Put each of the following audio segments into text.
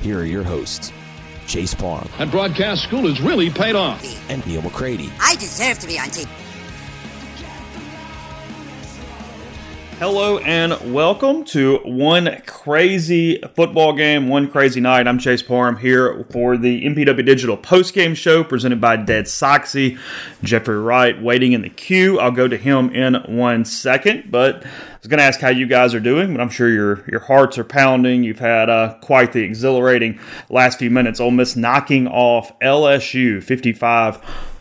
here are your hosts, Chase Parham. And broadcast school has really paid off. and Neal McCready. I deserve to be on TV. Hello and welcome to one crazy football game, one crazy night. I'm Chase Parham here for the MPW Digital postgame show presented by Dead Soxy. Jeffrey Wright waiting in the queue. I'll go to him in one second, but I was going to ask how you guys are doing, but I'm sure your your hearts are pounding. You've had uh, quite the exhilarating last few minutes. Ole Miss knocking off LSU 55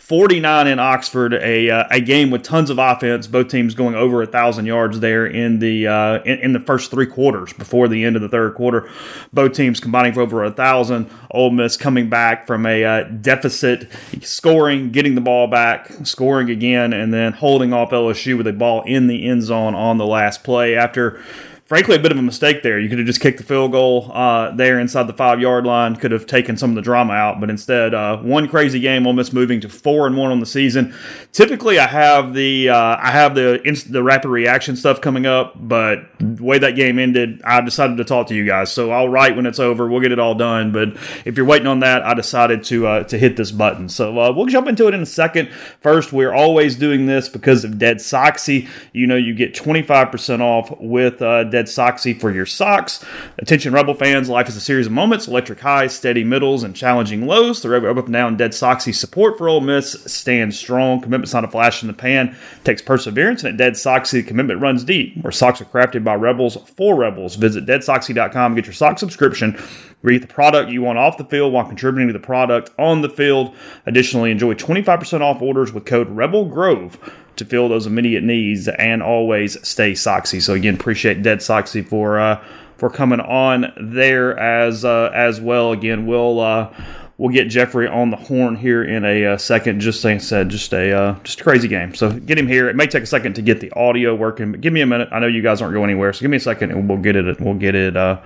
49 in Oxford, a, uh, a game with tons of offense. Both teams going over a thousand yards there in the uh, in, in the first three quarters before the end of the third quarter. Both teams combining for over a thousand. Ole Miss coming back from a uh, deficit, scoring, getting the ball back, scoring again, and then holding off LSU with a ball in the end zone on the last play after frankly a bit of a mistake there. You could have just kicked the field goal uh, there inside the five yard line. Could have taken some of the drama out, but instead, uh, one crazy game, almost moving to four and one on the season. Typically, I have the uh, I have the inst- the rapid reaction stuff coming up, but the way that game ended, I decided to talk to you guys. So I'll write when it's over. We'll get it all done. But if you're waiting on that, I decided to uh, to hit this button. So uh, we'll jump into it in a second. First, we're always doing this because of Dead Soxy. You know, you get 25% off with uh, Dead Soxy for your socks. Attention, Rebel fans! Life is a series of moments, electric highs, steady middles, and challenging lows. The Rebel up and down Dead Soxy support for Ole Miss stands strong. Commitment's not a flash in the pan. Takes perseverance, and at Dead Soxy, the commitment runs deep. Where socks are crafted by rebels for rebels. Visit deadsoxy.com get your sock subscription. Read the product you want off the field while contributing to the product on the field. Additionally, enjoy 25% off orders with code Rebel Grove to fill those immediate needs and always stay Soxy. So again, appreciate Dead Soxy for uh, for coming on there as uh, as well. Again, we'll uh, we'll get Jeffrey on the horn here in a uh, second. Just like I said, just a uh, just a crazy game. So get him here. It may take a second to get the audio working, but give me a minute. I know you guys aren't going anywhere, so give me a second and we'll get it. We'll get it. Uh,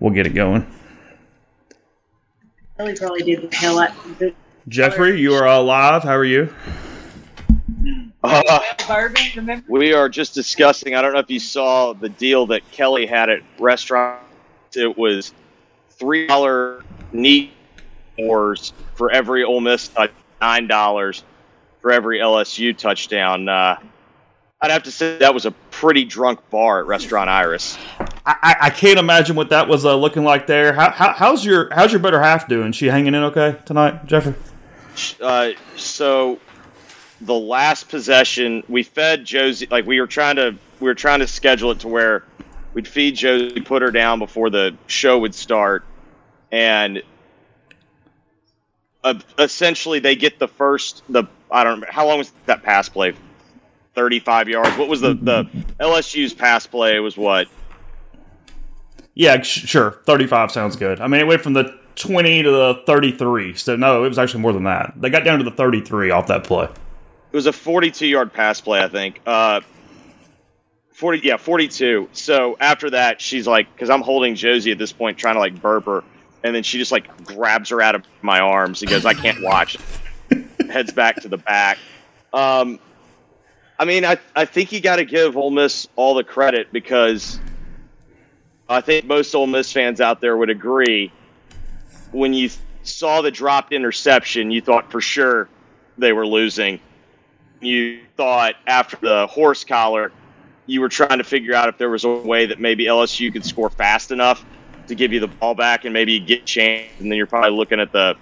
we'll get it going. Really probably did the hell out Jeffrey, you are alive. How are you? Uh, bourbon, remember? we are just discussing. I don't know if you saw the deal that Kelly had at restaurant. It was three dollar neat wars for every Ole Miss touch, nine dollars for every LSU touchdown. Uh, I'd have to say that was a pretty drunk bar at Restaurant Iris. I, I- I can't imagine what that was uh, looking like there. How, how, how's your how's your better half doing? She hanging in okay tonight, Jeffrey? Uh, so the last possession, we fed Josie. Like we were trying to, we were trying to schedule it to where we'd feed Josie, put her down before the show would start, and uh, essentially they get the first. The I don't remember how long was that pass play. Thirty-five yards. What was the the LSU's pass play? Was what? Yeah, sure. Thirty five sounds good. I mean, it went from the twenty to the thirty three. So no, it was actually more than that. They got down to the thirty three off that play. It was a 42 yard pass play, I think. Uh, 40, yeah, 42. So after that, she's like, because I'm holding Josie at this point, trying to like burp her, and then she just like grabs her out of my arms and goes, "I can't watch." Heads back to the back. Um, I mean, I I think you got to give Ole Miss all the credit because I think most Ole Miss fans out there would agree. When you saw the dropped interception, you thought for sure they were losing. You thought after the horse collar, you were trying to figure out if there was a way that maybe LSU could score fast enough to give you the ball back and maybe get chance. And then you're probably looking at the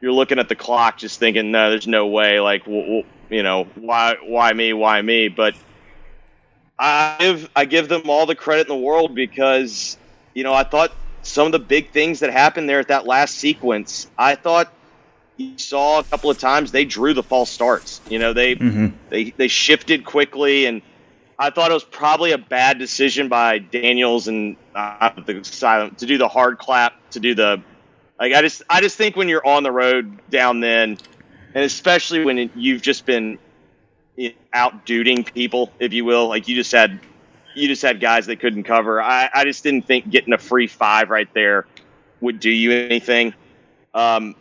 you're looking at the clock, just thinking, no, there's no way. Like, you know, why why me? Why me? But I give I give them all the credit in the world because you know I thought some of the big things that happened there at that last sequence. I thought you saw a couple of times they drew the false starts. You know, they Mm-hmm. they they shifted quickly, and I thought it was probably a bad decision by Daniels and uh, the silent to do the hard clap to do the like. I just I just think when you're on the road down then, and especially when you've just been out duding people, if you will, like you just had you just had guys that couldn't cover. I, I just didn't think getting a free five right there would do you anything. Um,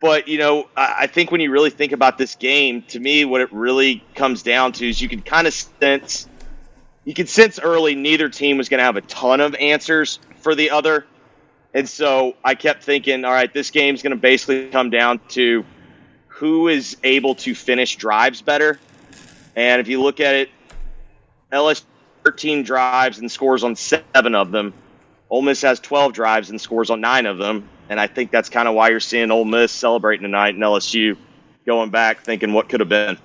but you know, I, think when you really think about this game, to me, what it really comes down to is you can kind of sense, you can sense early neither team was going to have a ton of answers for the other, and so I kept thinking, all right, this game's going to basically come down to who is able to finish drives better. And if you look at it, LSU 13 drives and scores on seven of them. Ole Miss has 12 drives and scores on nine of them. And I think that's kind of why you're seeing Ole Miss celebrating tonight and LSU going back thinking what could have been.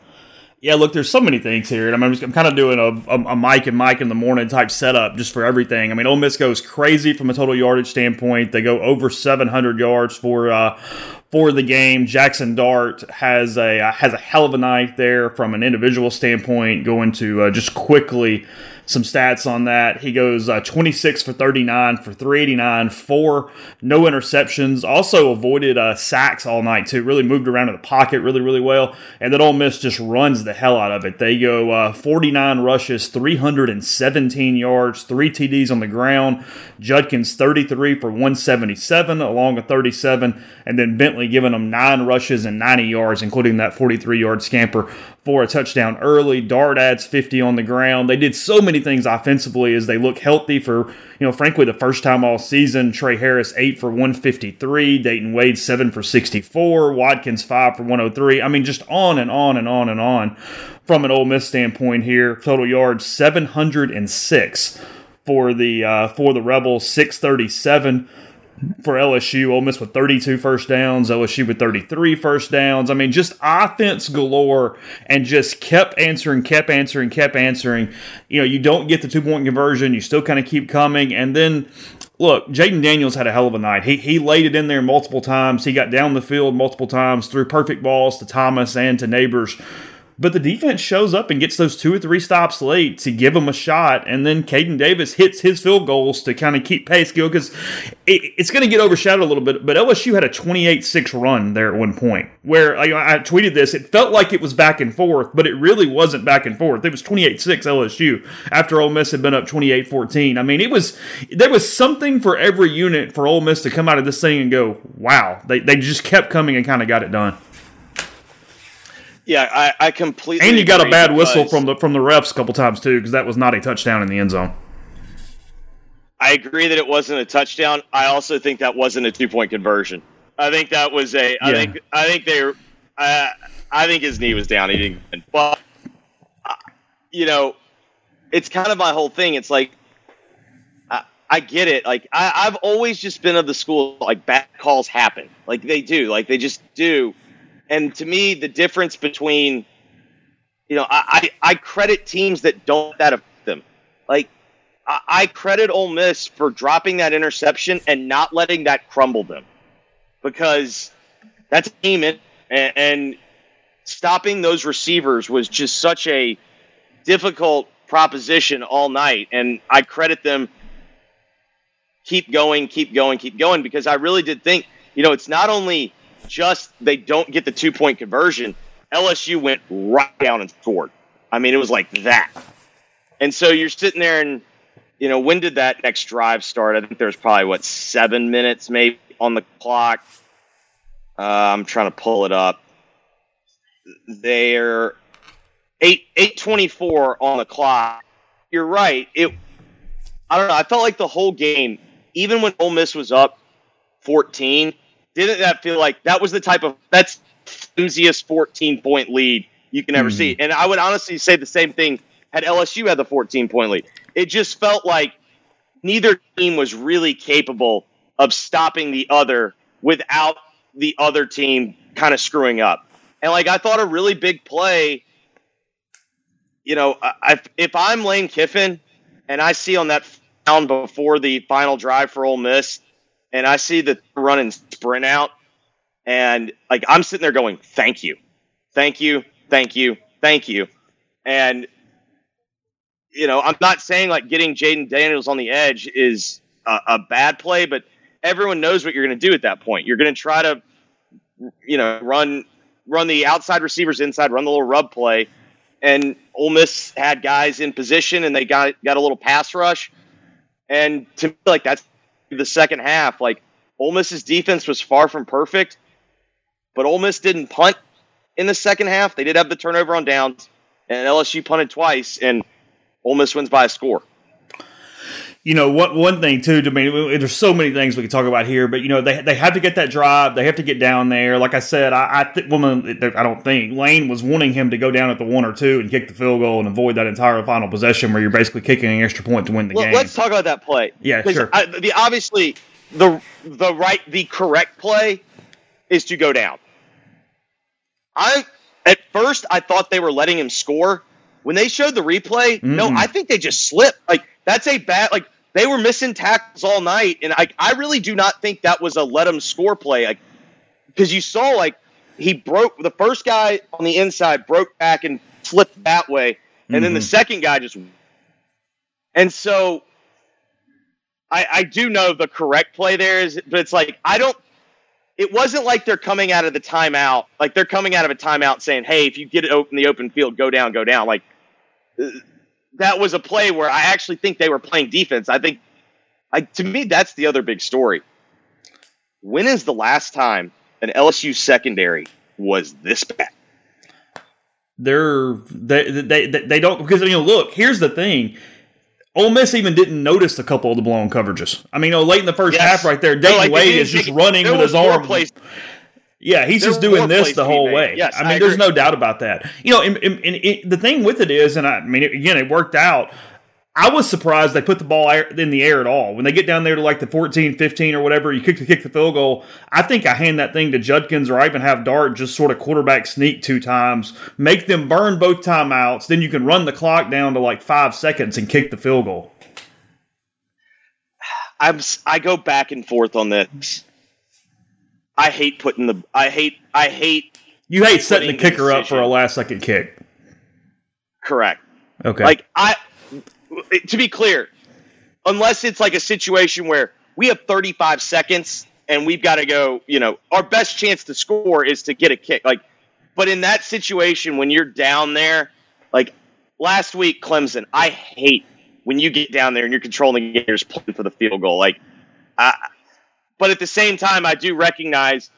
Yeah, look, there's so many things here, and I'm, I'm, just, I'm kind of doing a, a, a Mike and Mike in the morning type setup just for everything. I mean, Ole Miss goes crazy from a total yardage standpoint. They go over 700 yards for uh, for the game. Jackson Dart has a uh, has a hell of a night there from an individual standpoint. Going to uh, just quickly some stats on that. He goes uh, 26 for 39 for 389, four no interceptions. Also avoided uh, sacks all night too. Really moved around in the pocket really really well. And then Ole Miss just runs the hell out of it. They go uh, 49 rushes, 317 yards, three TDs on the ground. Judkins 33 for 177 along with 37, and then Bentley giving them nine rushes and 90 yards, including that 43 yard scamper for a touchdown early. Dart adds 50 on the ground. They did so many things offensively as they look healthy for, you know, frankly, the first time all season. Tre Harris, 8 for 153. Dayton Wade, 7 for 64. Watkins, 5 for 103. I mean, just on and on and on and on from an Ole Miss standpoint here. Total yards, 706 for the uh, for the Rebels, 637 for LSU. Ole Miss with 32 first downs, LSU with 33 first downs. I mean, just offense galore and just kept answering, kept answering, kept answering. You know, you don't get the two point conversion, you still kind of keep coming. And then, look, Jayden Daniels had a hell of a night. He, he laid it in there multiple times. He got down the field multiple times, threw perfect balls to Thomas and to Nabers. But the defense shows up and gets those two or three stops late to give them a shot, and then Caden Davis hits his field goals to kind of keep pace. Because it, it's going to get overshadowed a little bit. But LSU had a 28-6 run there at one point, where I, I tweeted this. It felt like it was back and forth, but it really wasn't back and forth. It was 28-6 LSU after Ole Miss had been up 28-14. I mean, it was there was something for every unit for Ole Miss to come out of this thing and go, "Wow!" They they just kept coming and kind of got it done. Yeah, I, I completely. And you got a bad whistle from the from the refs a couple times too, because that was not a touchdown in the end zone. I agree that it wasn't a touchdown. I also think that wasn't a two point conversion. I think that was a. I Yeah. think. I think they. were I, I think his knee was down. He didn't. But uh, you know, it's kind of my whole thing. It's like. I, I get it. Like I, I've always just been of the school. Like bad calls happen. Like they do. Like they just do. And to me, the difference between, you know, I, I, I credit teams that don't that affect them. Like I, I credit Ole Miss for dropping that interception and not letting that crumble them, because that's team and, and stopping those receivers was just such a difficult proposition all night. And I credit them. Keep going, keep going, keep going, because I really did think, you know, it's not only just they don't get the two point conversion. LSU went right down and scored. I mean, it was like that. And so you're sitting there and, you know, when did that next drive start? I think there was probably, what, seven minutes maybe on the clock. Uh, I'm trying to pull it up. They're eight eight twenty four on the clock. You're right. It. I don't know. I felt like the whole game, even when Ole Miss was up fourteen, didn't that feel like that was the type of that's flimsiest fourteen point lead you can ever Mhm. see. And I would honestly say the same thing had LSU had the fourteen point lead. It just felt like neither team was really capable of stopping the other without the other team kind of screwing up. And like I thought a really big play, you know, I, if I'm Lane Kiffin and I see on that down before the final drive for Ole Miss, and I see the run and sprint out, and like I'm sitting there going, "Thank you, thank you, thank you, thank you," and you know, I'm not saying like getting Jayden Daniels on the edge is a, a bad play, but everyone knows what you're going to do at that point. You're going to try to, you know, run run the outside receivers inside, run the little rub play, and Ole Miss had guys in position and they got got a little pass rush, and to me, like that's the second half. Like Ole Miss's defense was far from perfect, but Ole Miss didn't punt in the second half. They did have the turnover on downs, and LSU punted twice, and Ole Miss wins by a score. You know what one thing too to me there's so many things we can talk about here but you know they, they have to get that drive they have to get down there like i said i, I think woman i don't think lane was wanting him to go down at the one or two and kick the field goal and avoid that entire final possession where you're basically kicking an extra point to win the Well, game let's talk about that play. Yeah, sure. I, the obviously the the right the correct play is to go down. I at first I thought they were letting him score. When they showed the replay, no, Mm-mm. I think they just slipped. Like that's a bad like they were missing tackles all night, and I I really do not think that was a let him score play. Like because you saw like he broke the first guy on the inside broke back and flipped that way, and then the Mhm. second guy just and so I, I do know the correct play there is, but it's like I don't. It wasn't like they're coming out of the timeout, like they're coming out of a timeout saying, "Hey, if you get it open the open field, go down, go down." Like that was a play where I actually think they were playing defense. I think, I to me, that's the other big story. When is the last time an LSU secondary was this bad? they're they, they they they don't because you know look here's the thing Ole Miss even didn't notice a couple of the blown coverages. I mean, you know, late in the first Yes. half, right there, No, Dayton like, Wade is just running with his arm. plays- Yeah, he's just doing this the whole way. Yes, I mean, I there's no doubt about that. You know, and, and, and it, the thing with it is, and I, I mean, again, it worked out. I was surprised they put the ball in the air at all. When they get down there to like the 14, 15 or whatever, you kick the kick the field goal. I think I hand that thing to Judkins or I even have Dart just sort of quarterback sneak two times, make them burn both timeouts. Then you can run the clock down to like five seconds and kick the field goal. I'm I go back and forth on this. I hate putting the I hate I hate You hate setting the Putting the kicker up for a last second kick. correct. Okay. Like I to be clear, unless it's like a situation where we have 35 seconds and we've got to go, you know, our best chance to score is to get a kick. Like but in that situation when you're down there, like last week Clemson, I hate when you get down there and you're controlling the game, you're just playing for the field goal. Like I but at the same time I do recognize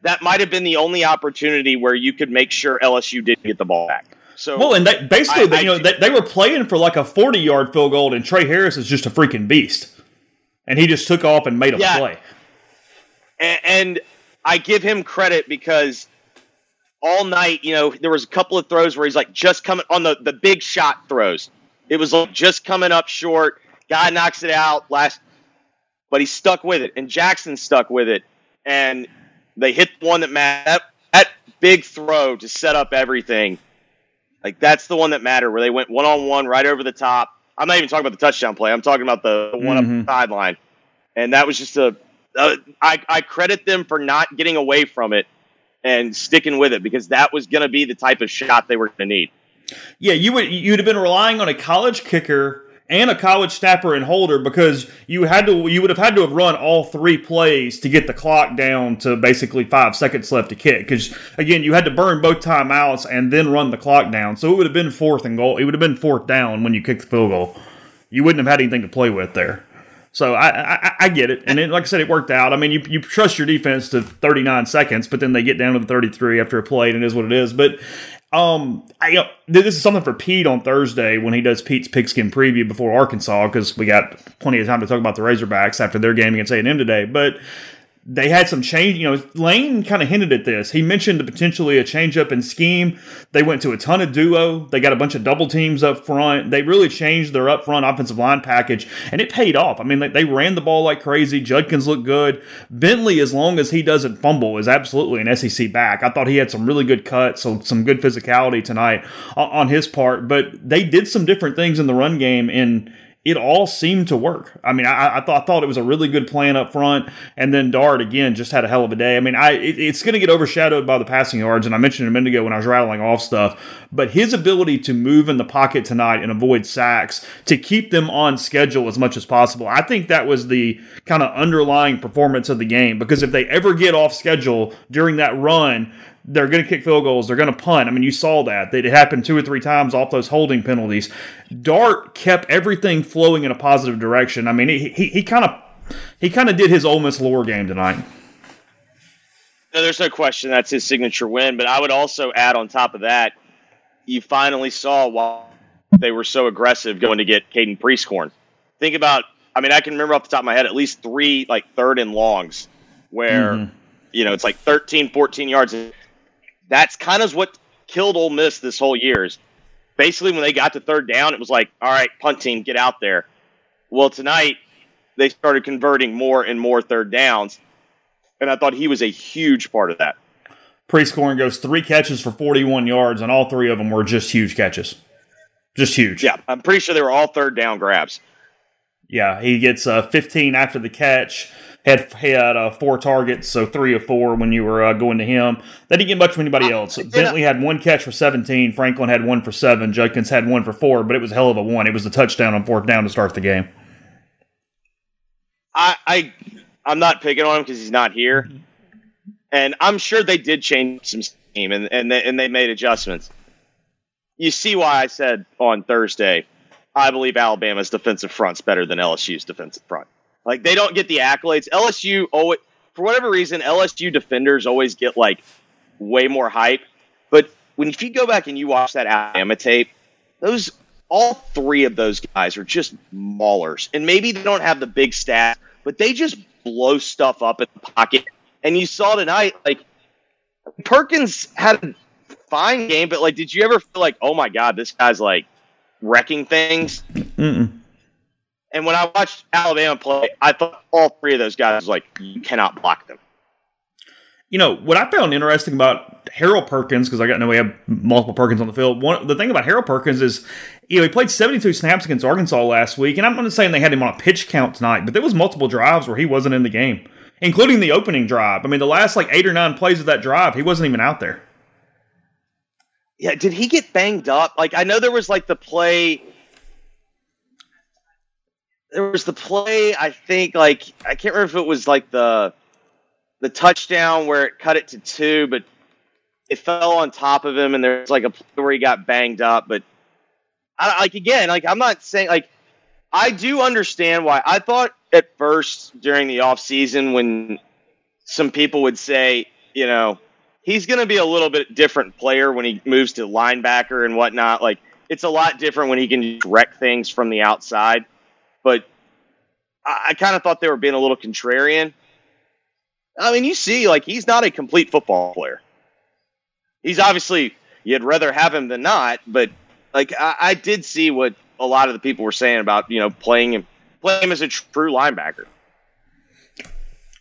that might have been the only opportunity where you could make sure LSU didn't get the ball back. So Well, and they, basically, I- they, you know, they, they were playing for like a forty-yard field goal, and Tre Harris is just a freaking beast, and he just took off and made a Yeah. play. and, and I give him credit because all night, you know, there was a couple of throws where he's like just coming on the the big shot throws. It was like just coming up short. Guy knocks it out last, but he stuck with it, and Jackson stuck with it, and they hit the one that mattered. That, that big throw to set up everything, like that's the one that mattered, where they went one on one right over the top. I'm not even talking about the touchdown play. I'm talking about the one up Mhm. the sideline, and that was just a uh, I, I credit them for not getting away from it and sticking with it because that was going to be the type of shot they were going to need. Yeah, you would you'd have been relying on a college kicker and a college snapper and holder because you had to you would have had to have run all three plays to get the clock down to basically five seconds left to kick. Because again, you had to burn both timeouts and then run the clock down. So it would have been fourth and goal. It would have been fourth down when you kicked the field goal. You wouldn't have had anything to play with there. So I, I I get it, and it, like I said, it worked out. I mean, you, you trust your defense to 39 seconds, but then they get down to the 33 after a play, and it is what it is. But Um, I, this is something for Pete on Thursday when he does Pete's pigskin preview before Arkansas because we got plenty of time to talk about the Razorbacks after their game against A and M today. But they had some change. You know, Lane kind of hinted at this. He mentioned potentially a change up in scheme. They went to a ton of duo. They got a bunch of double teams up front. They really changed their up front offensive line package, and it paid off. I mean, they, they ran the ball like crazy. Judkins looked good. Bentley, as long as he doesn't fumble, is absolutely an SEC back. I thought he had some really good cuts, so some good physicality tonight on his part. But they did some different things in the run game and it all seemed to work. I mean, I, I, thought, I thought it was a really good plan up front, and then Dart again just had a hell of a day. I mean, I it, it's going to get overshadowed by the passing yards, and I mentioned a minute ago when I was rattling off stuff, but his ability to move in the pocket tonight and avoid sacks to keep them on schedule as much as possible, I think that was the kind of underlying performance of the game. Because if they ever get off schedule during that run, they're going to kick field goals. They're going to punt. I mean, you saw that. It happened two or three times off those holding penalties. Dart kept everything flowing in a positive direction. I mean, he he kind of he kind of did his Ole Miss lore game tonight. No, there's no question that's his signature win. But I would also add on top of that, you finally saw why they were so aggressive going to get Caden Prieskorn. Think about, I mean, I can remember off the top of my head at least three like third and longs where, mm-hmm. you know, it's like 13, 14 yards that's kind of what killed Ole Miss this whole year. Is basically when they got to third down, it was like, all right, punt team, get out there. Well, tonight they started converting more and more third downs, and I thought he was a huge part of that. Prieskorn goes three catches for 41 yards, and all three of them were just huge catches. Just huge. Yeah, I'm pretty sure they were all third down grabs. Yeah, he gets uh, 15 after the catch had had uh, four targets, so three of four when you were uh, going to him. They didn't get much from anybody else. Bentley had one catch for 17. Franklin had one for seven. Judkins had one for four, but it was a hell of a one. It was a touchdown on fourth down to start the game. I, I I'm not picking on him because he's not here, and I'm sure they did change some scheme and and they, and they made adjustments. You see why I said on Thursday, I believe Alabama's defensive front's better than LSU's defensive front. Like they don't get the accolades. LSU always, for whatever reason, LSU defenders always get like way more hype. But when if you go back and you watch that Alabama tape, those all three of those guys are just maulers. And maybe they don't have the big stats, but they just blow stuff up in the pocket. And you saw tonight, like Perkins had a fine game, but like, did you ever feel like, oh my god, this guy's like wrecking things? Mm-mm. And when I watched Alabama play, I thought all three of those guys like you cannot block them. You know what I found interesting about Harold Perkins because I got no we have multiple Perkins on the field. One the thing about Harold Perkins is you know he played 72 snaps against Arkansas last week, and I'm not saying they had him on a pitch count tonight, but there was multiple drives where he wasn't in the game, including the opening drive. I mean, the last like eight or nine plays of that drive, he wasn't even out there. Yeah, did he get banged up? Like I know there was like the play there was the play. I think like I can't remember if it was like the the touchdown where it cut it to two, but it fell on top of him, and there's like a play where he got banged up. But I, like again, like I'm not saying like I do understand why. I thought at first during the off season when some people would say, you know, he's going to be a little bit different player when he moves to linebacker and whatnot. Like it's a lot different when he can wreck things from the outside but I, I kind of thought they were being a little contrarian. I mean, you see, like he's not a complete football player. He's obviously you'd rather have him than not, but like I, I did see what a lot of the people were saying about you know playing him playing him as a true linebacker.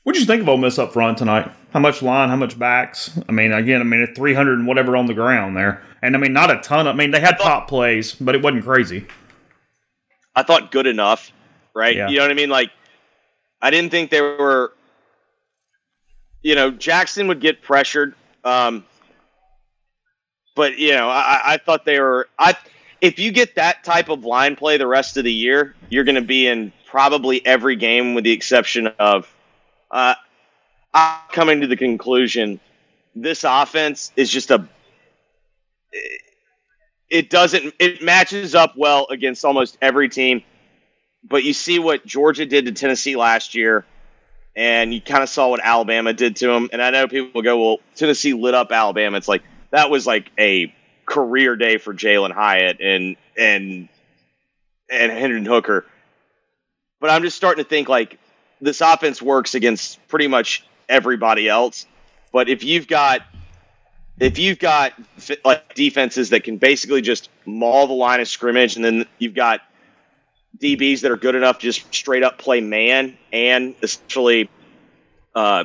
What did you think of Ole Miss up front tonight? How much line? How much backs? I mean, again, I mean, at 300 and whatever on the ground there. And I mean, not a ton. Of, I mean, they had pop plays, but it wasn't crazy. I thought good enough, right? Yeah. You know what I mean? Like, I didn't think they were. You know, Jackson would get pressured, um, but you know, I, I thought they were. I if you get that type of line play the rest of the year, you're going to be in probably every game, with the exception of. Uh, I'm coming to the conclusion this offense is just a it doesn't it matches up well against almost every team. But you see what Georgia did to Tennessee last year, and you kind of saw what Alabama did to them. And I know people will go, "Well, Tennessee lit up Alabama." It's like that was like a career day for Jalin Hyatt and and and Hendon Hooker. But I'm just starting to think like this offense works against pretty much everybody else. But if you've got if you've got like defenses that can basically just maul the line of scrimmage, and then you've got DBs that are good enough to just straight up play man and essentially, uh,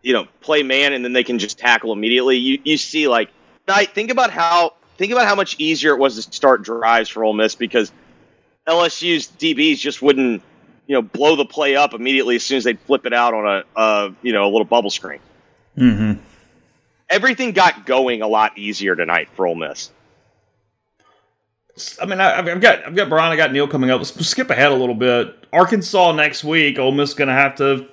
you know, play man, and then they can just tackle immediately. You you see like, think about how think about how much easier it was to start drives for Ole Miss because LSU's DBs just wouldn't you know blow the play up immediately as soon as they'd flip it out on a, a you know a little bubble screen. Mm-hmm. Everything got going a lot easier tonight for Ole Miss. I mean, I, have got I've got Brian, I got Neal coming up. Let's skip ahead a little bit. Arkansas next week. Ole Miss going to have to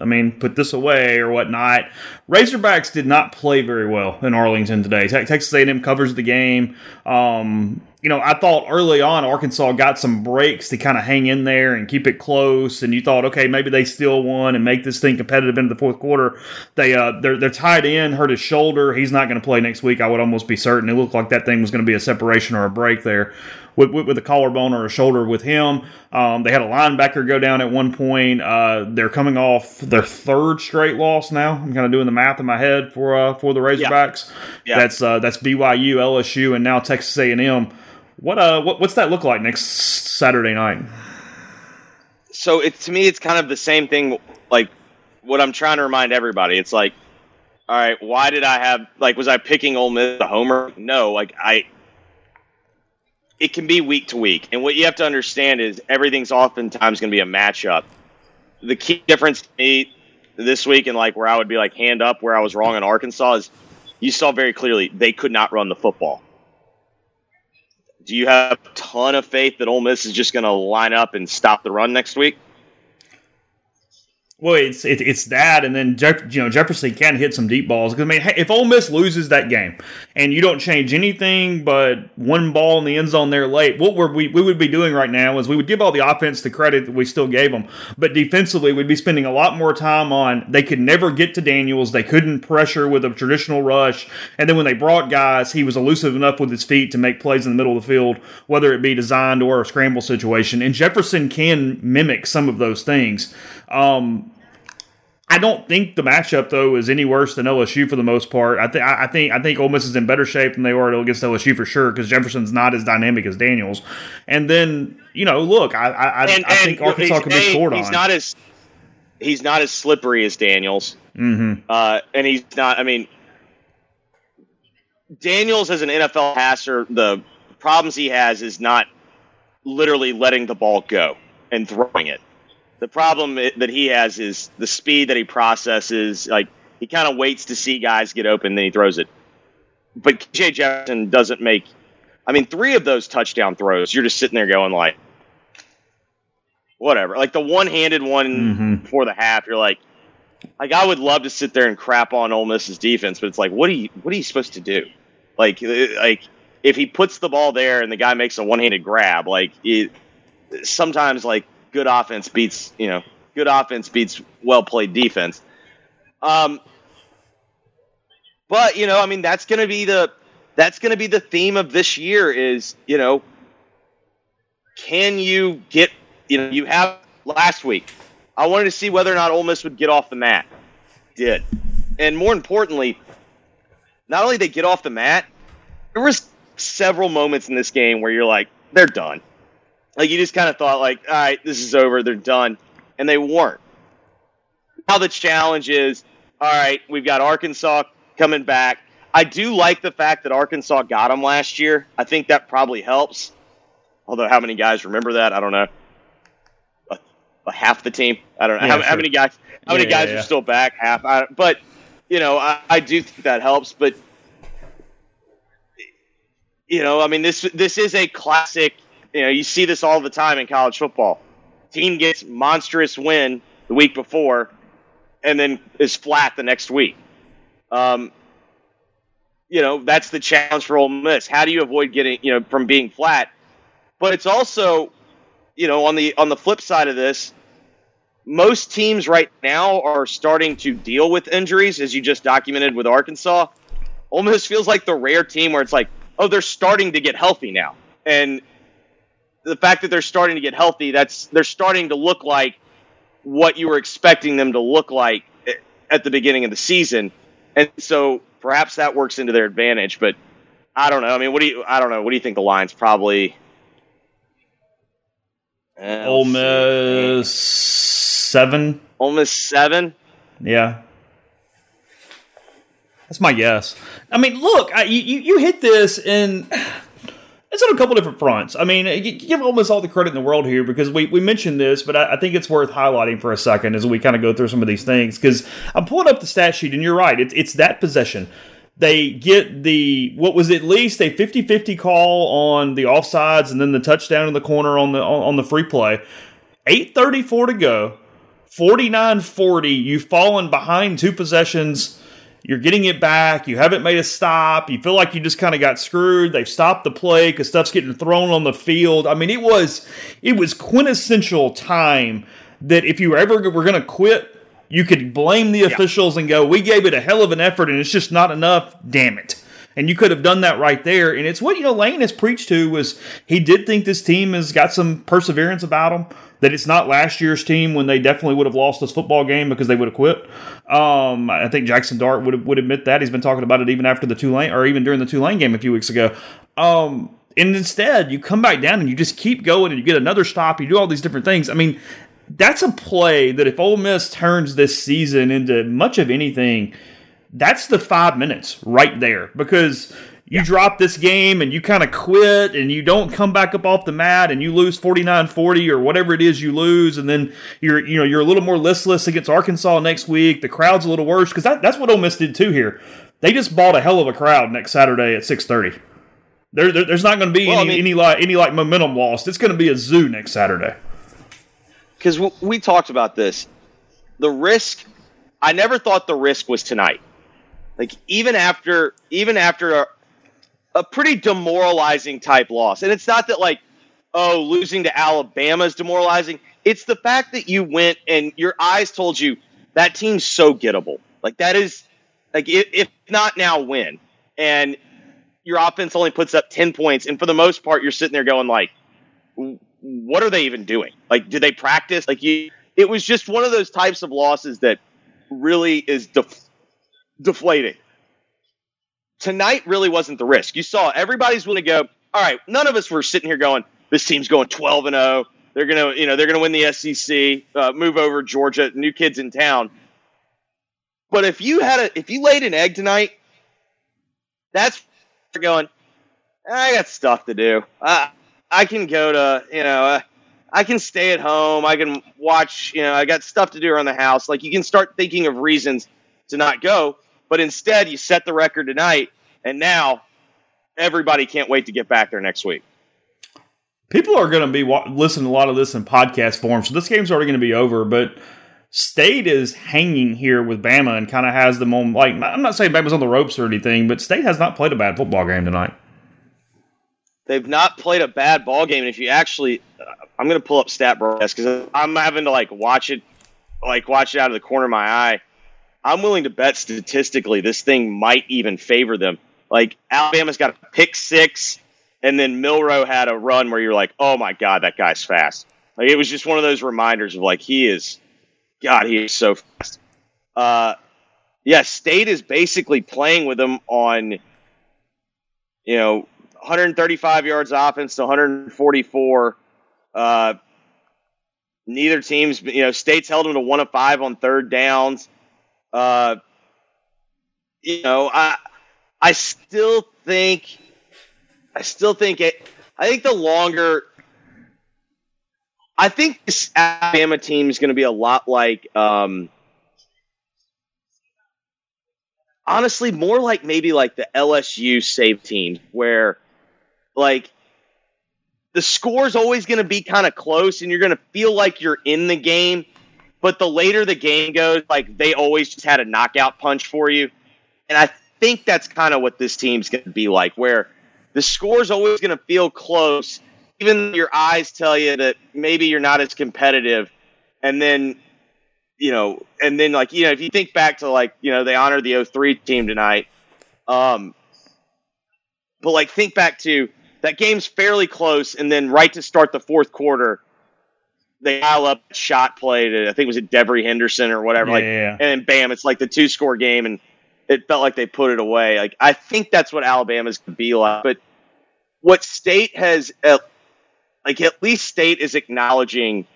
I mean, put this away or whatnot. Razorbacks did not play very well in Arlington today. Texas A&M covers the game. Um, you know, I thought early on Arkansas got some breaks to kind of hang in there and keep it close, and you thought, okay, maybe they still won and make this thing competitive into the fourth quarter. They uh, they're they're tied in, hurt his shoulder. He's not going to play next week. I would almost be certain. It looked like that thing was going to be a separation or a break there with, with, with a collarbone or a shoulder with him. Um, they had a linebacker go down at one point. Uh, they're coming off their third straight loss now. I'm kind of doing the math in my head for uh, for the Razorbacks. Yeah. Yeah. That's uh, that's BYU, LSU, and now Texas A&M. What uh what, what's that look like next Saturday night? So it to me it's kind of the same thing like what I'm trying to remind everybody. It's like all right, why did I have like was I picking Ole Miss the homer? No, like I it can be week to week. And what you have to understand is everything's oftentimes going to be a matchup. The key difference to me this week and like where I would be like hand up where I was wrong in Arkansas is you saw very clearly they could not run the football. Do you have a ton of faith that Ole Miss is just going to line up and stop the run next week? Well, it's it, it's that, and then Jeff, you know Jefferson can hit some deep balls. Because I mean, if Ole Miss loses that game, and you don't change anything but one ball in the end zone there late, what we we would be doing right now is we would give all the offense the credit that we still gave them, but defensively we'd be spending a lot more time on they could never get to Daniels, they couldn't pressure with a traditional rush, and then when they brought guys, he was elusive enough with his feet to make plays in the middle of the field, whether it be designed or a scramble situation. And Jefferson can mimic some of those things. Um, I don't think the matchup though is any worse than LSU for the most part. I think I think I think Ole Miss is in better shape than they are against LSU for sure because Jefferson's not as dynamic as Daniels. And then you know, look, I I, and, I think Arkansas can be scored he's on. Not as he's not as slippery as Daniels, mm-hmm. uh, and he's not. I mean, Daniels as an NFL passer, the problems he has is not literally letting the ball go and throwing it. The problem that he has is the speed that he processes. Like he kind of waits to see guys get open, then he throws it. But KJ Jefferson doesn't make. I mean, three of those touchdown throws, you're just sitting there going like, whatever. Like the one-handed one mm-hmm. before the half, you're like, like I would love to sit there and crap on Ole Miss's defense, but it's like, what are you, what are you supposed to do? Like, like if he puts the ball there and the guy makes a one-handed grab, like it, sometimes like good offense beats you know good offense beats well played defense. Um, but you know, I mean, that's going to be the that's going to be the theme of this year. Is you know, can you get you know you have last week? I wanted to see whether or not Ole Miss would get off the mat. Did, and more importantly, not only they get off the mat, there was several moments in this game where you're like, they're done. Like you just kind of thought, like, all right, this is over, they're done, and they weren't. Now the challenge is, all right, we've got Arkansas coming back. I do like the fact that Arkansas got them last year. I think that probably helps. Although, how many guys remember that? I don't know. Half the team. I don't know yeah, how, sure. how, many guys. How yeah, many guys yeah, are still back? Half. I, but you know, I, I do think that helps. But you know, I mean, this this is a classic you know, you see this all the time in college football. Team gets monstrous win the week before, and then is flat the next week. Um, you know, that's the challenge for Ole Miss. How do you avoid getting, you know, from being flat? But it's also, you know, on the on the flip side of this, most teams right now are starting to deal with injuries, as you just documented with Arkansas. Ole Miss feels like the rare team where it's like, oh, they're starting to get healthy now, and the fact that they're starting to get healthy, that's they're starting to look like what you were expecting them to look like at the beginning of the season, and so perhaps that works into their advantage. But I don't know. I mean, what do you? I don't know. What do you think the line's probably? Uh, Ole Miss seven. Ole Miss seven. Yeah. That's my guess. I mean, look, I, you you hit this and it's on a couple different fronts. I mean, give almost all the credit in the world here because we, we mentioned this, but I, I think it's worth highlighting for a second as we kind of go through some of these things. Because I'm pulling up the stat sheet, and you're right, it's, it's that possession. They get the, what was at least a 50 50 call on the offsides and then the touchdown in the corner on the, on, on the free play. 8.34 to go, 49 40. You've fallen behind two possessions you're getting it back. You haven't made a stop. You feel like you just kind of got screwed. They've stopped the play because stuff's getting thrown on the field. I mean, it was it was quintessential time that if you ever were going to quit, you could blame the yeah. officials and go, "We gave it a hell of an effort, and it's just not enough." Damn it. And you could have done that right there. And it's what you know Lane has preached to was he did think this team has got some perseverance about them that it's not last year's team when they definitely would have lost this football game because they would have quit. Um, I think Jackson Dart would would admit that he's been talking about it even after the Tulane or even during the Tulane game a few weeks ago. Um, and instead, you come back down and you just keep going and you get another stop. You do all these different things. I mean, that's a play that if Ole Miss turns this season into much of anything, that's the five minutes right there because you yeah. drop this game and you kind of quit and you don't come back up off the mat and you lose 49-40 or whatever it is you lose and then you're you know you're a little more listless against Arkansas next week. The crowd's a little worse because that, that's what Ole Miss did too here. They just bought a hell of a crowd next Saturday at 6:30. There, there, there's not going to be well, any I mean, any like any like momentum lost. It's going to be a zoo next Saturday. Because we talked about this, the risk. I never thought the risk was tonight. Like even after even after uh, a pretty demoralizing type loss. And it's not that like, oh, losing to Alabama is demoralizing. It's the fact that you went and your eyes told you that team's so gettable. Like that is like if not now, when And your offense only puts up ten points, and for the most part, you're sitting there going like, what are they even doing? Like, did they practice? Like you, it was just one of those types of losses that really is def- deflating tonight really wasn't the risk. You saw everybody's willing to go. All right, none of us were sitting here going, "This team's going 12 and 0. They're gonna, you know, they're gonna win the SEC, uh, move over Georgia, new kids in town." But if you had a, if you laid an egg tonight, that's going. I got stuff to do. I I can go to, you know, uh, I can stay at home. I can watch. You know, I got stuff to do around the house. Like you can start thinking of reasons to not go. But instead, you set the record tonight, and now everybody can't wait to get back there next week. People are going to be wa- listening to a lot of this in podcast form, so this game's already going to be over. But State is hanging here with Bama and kind of has them on. Like I'm not saying Bama's on the ropes or anything, but State has not played a bad football game tonight. They've not played a bad ball game, and if you actually, uh, I'm going to pull up stat broadcast because I'm having to like watch it, like watch it out of the corner of my eye. I'm willing to bet statistically this thing might even favor them. Like Alabama's got a pick six, and then Milroe had a run where you're like, oh my god, that guy's fast. Like it was just one of those reminders of like he is, God, he is so fast. Uh, yeah, State is basically playing with them on, you know, 135 yards offense to 144. Uh, neither team's, you know, State's held them to one of five on third downs. Uh, you know, I I still think I still think it. I think the longer. I think this Alabama team is going to be a lot like, um, honestly, more like maybe like the LSU save team, where like the score is always going to be kind of close, and you're going to feel like you're in the game, but the later the game goes, like they always just had a knockout punch for you. And I think that's kind of what this team's going to be like, where the score's always going to feel close, even your eyes tell you that maybe you're not as competitive. And then, you know, and then like, you know, if you think back to like, you know, they honored the 03 team tonight, Um, but like, think back to that game's fairly close, and then right to start the fourth quarter, they dial up shot play to I think it was it Devery Henderson or whatever, like, Yeah. and then bam, it's like the two score game, and it felt like they put it away. Like I think that's what Alabama's gonna be like, but what State has, uh, like at least State is acknowledging,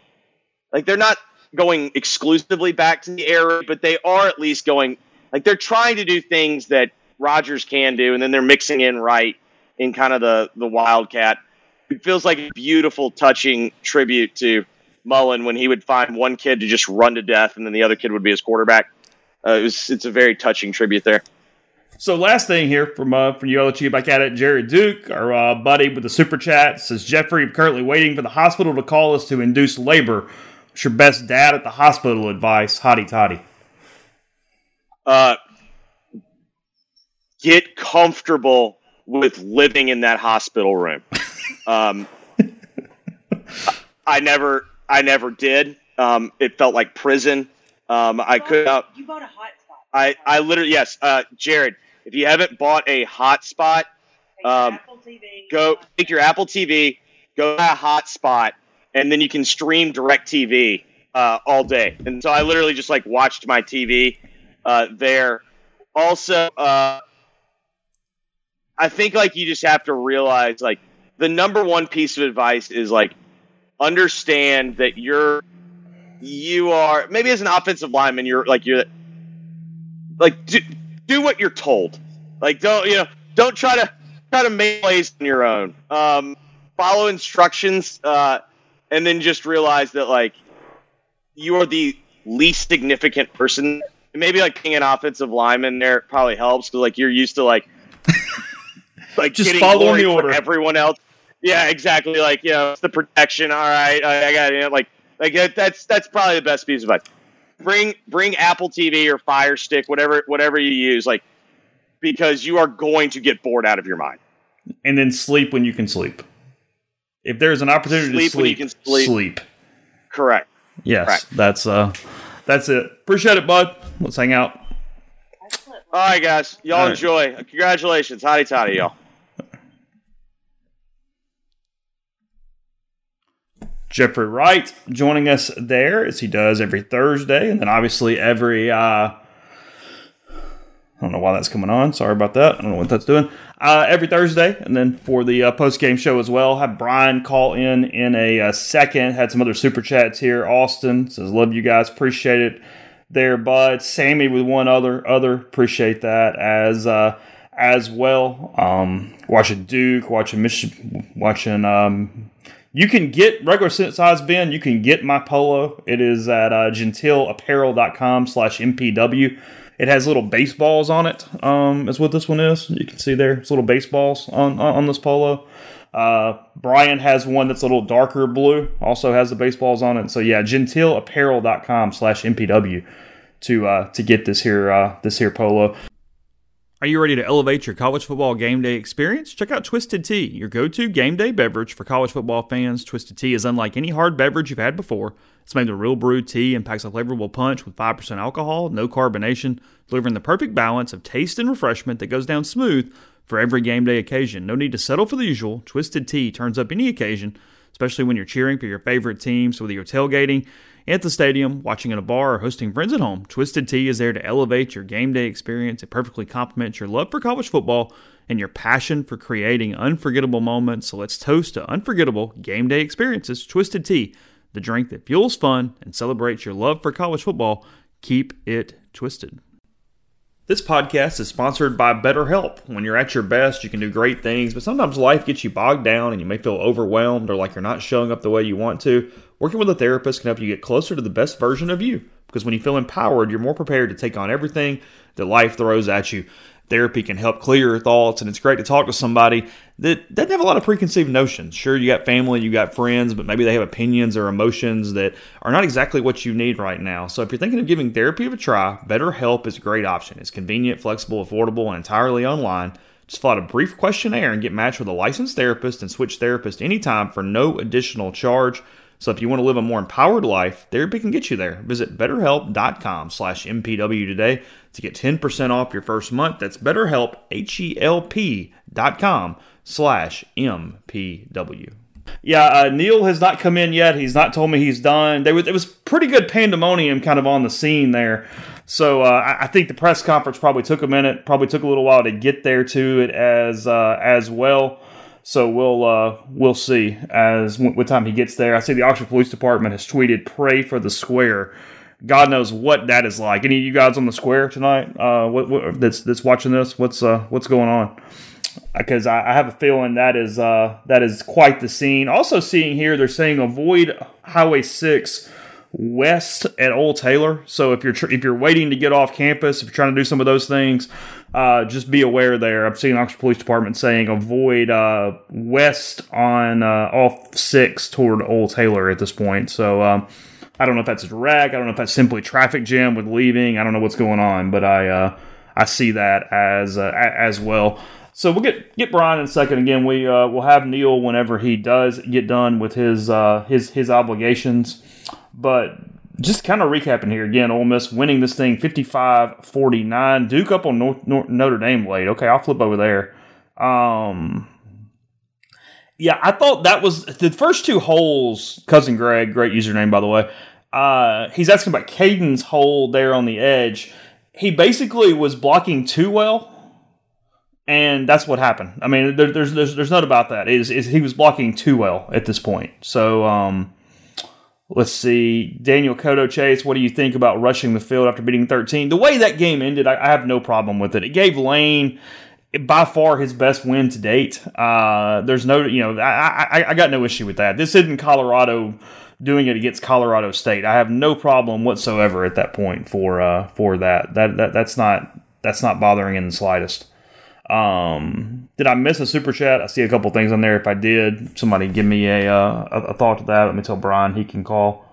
like they're not going exclusively back to the era, but they are at least going, like they're trying to do things that Rogers can do, and then they're mixing in right in kind of the the Wildcat. It feels like a beautiful, touching tribute to Mullen when he would find one kid to just run to death, and then the other kid would be his quarterback. Uh, it was, it's a very touching tribute there. So last thing here from uh, from you, I'll let you back at it. Jared Duke, our uh, buddy with the super chat, says Jeffrey, I'm currently waiting for the hospital to call us to induce labor. What's your best dad at the hospital advice? Hotty toddy. Uh, get comfortable with living in that hospital room. Um, I never, I never did. Um, it felt like prison. Um, I could not. You bought a hot spot. I, I literally yes, uh, Jared. If you haven't bought a hotspot, Take your Um, Apple TV. go take your Apple TV, go to a hotspot, and then you can stream Direct TV uh, all day. And so I literally just like watched my TV uh, there. Also, uh, I think like you just have to realize like the number one piece of advice is like understand that you're you are maybe as an offensive lineman you're like you're like do, do what you're told. Like don't you know don't try to try to make plays on your own. Um follow instructions uh and then just realize that like you are the least significant person. Maybe like being an offensive lineman there probably helps because like you're used to like like Just following the order. everyone else yeah exactly like you know it's the protection all right i, I got you know, like like that's that's probably the best piece of advice bring bring apple tv or fire stick whatever whatever you use like because you are going to get bored out of your mind And then sleep when you can sleep. If there's an opportunity to Sleep to when sleep, you can sleep. sleep. correct Yes, Right. that's uh, that's it. Appreciate it, bud. Let's hang out. All right guys y'all All right. enjoy congratulations hotty toddy y'all Jeffrey Wright joining us there as he does every Thursday, and then obviously every. Uh, I don't know why that's coming on. Sorry about that. I don't know what that's doing. Uh, every Thursday, and then for the uh, post game show as well. Have Brian call in in a, uh second. Had some other super chats here. Austin says, "Love you guys. Appreciate it." There, bud. Sammy with one other other. Appreciate that as uh, as well. Um, watching Duke, watching Michigan, watching um, you can get regular size bin. You can get my polo. It is at uh, gentileapparel.com slash MPW. It has little baseballs on it. Um, is what this one is. You can see there. It's little baseballs on on, on this polo. Uh, Brian has one that's a little darker blue. Also has the baseballs on it. So yeah, gentileapparel.com slash MPW to uh, to get this here uh, this here polo. Are you ready to elevate your college football game day experience? Check out Twisted Tea, your go to game day beverage for college football fans. Twisted Tea is unlike any hard beverage you've had before. It's made with real brewed tea and packs a flavorful punch with 5% alcohol, no carbonation, delivering the perfect balance of taste and refreshment that goes down smooth for every game day occasion. No need to settle for the usual. Twisted Tea turns up any occasion, especially when you're cheering for your favorite teams, whether you're tailgating at the stadium, watching at a bar, or hosting friends at home. Twisted Tea is there to elevate your game day experience. It perfectly complements your love for college football and your passion for creating unforgettable moments. So let's toast to unforgettable game day experiences. Twisted Tea, the drink that fuels fun and celebrates your love for college football. Keep it twisted. This podcast is sponsored by BetterHelp. When you're at your best, you can do great things, but sometimes life gets you bogged down and you may feel overwhelmed or like you're not showing up the way you want to. Working with a therapist can help you get closer to the best version of you because when you feel empowered, you're more prepared to take on everything that life throws at you. Therapy can help clear your thoughts, and it's great to talk to somebody that doesn't have a lot of preconceived notions. Sure, you got family, you got friends, but maybe they have opinions or emotions that are not exactly what you need right now. So if you're thinking of giving therapy a try, BetterHelp is a great option. It's convenient, flexible, affordable, and entirely online. Just fill out a brief questionnaire and get matched with a licensed therapist and switch therapist anytime for no additional charge. So if you want to live a more empowered life, therapy can get you there. Visit betterhelp.com slash MPW today to get 10% off your first month. That's betterhelp, H-E-L-P dot com slash MPW. Yeah, uh, Neal has not come in yet. He's not told me he's done. There was, it was pretty good pandemonium kind of on the scene there. So uh, I, I think the press conference probably took a minute, probably took a little while to get there to it as uh, as well. So we'll uh, we'll see as what time he gets there. I see the Oxford Police Department has tweeted, "Pray for the square." God knows what that is like. Any of you guys on the square tonight? Uh, what, what that's that's watching this? What's uh what's going on? Because I, I have a feeling that is uh that is quite the scene. Also seeing here, they're saying avoid Highway Six west at Old Taylor. So if you're tr- if you're waiting to get off campus, if you're trying to do some of those things, uh, just be aware there. I've seen Oxford Police Department saying avoid uh, west on uh, off six toward Old Taylor at this point. So um, I don't know if that's a drag. I don't know if that's simply traffic jam with leaving. I don't know what's going on, but I uh, I see that as uh, as well. So we'll get get Brian in a second. Again, we uh, we'll have Neal whenever he does get done with his uh, his his obligations. But just kind of recapping here again, Ole Miss winning this thing 55-49. Duke up on North, North, Notre Dame late. Okay, I'll flip over there. Um, yeah, I thought that was the first two holes. Cousin Greg, great username by the way. Uh, he's asking about Caden's hole there on the edge. He basically was blocking too well, and that's what happened. I mean, there, there's there's there's not about that. Is is he was blocking too well at this point? So um, Let's see. Daniel Cotto Chase, what do you think about rushing the field after beating 13? The way that game ended, I, I have no problem with it. It gave Lane by far his best win to date. Uh, there's no, you know, I, I, I got no issue with that. This isn't Colorado doing it against Colorado State. I have no problem whatsoever at that point for uh, for that. That that that's not that's not bothering in the slightest. Um, did I miss a super chat? I see a couple things on there. If I did, somebody give me a, uh, a, thought to that. Let me tell Brian he can call.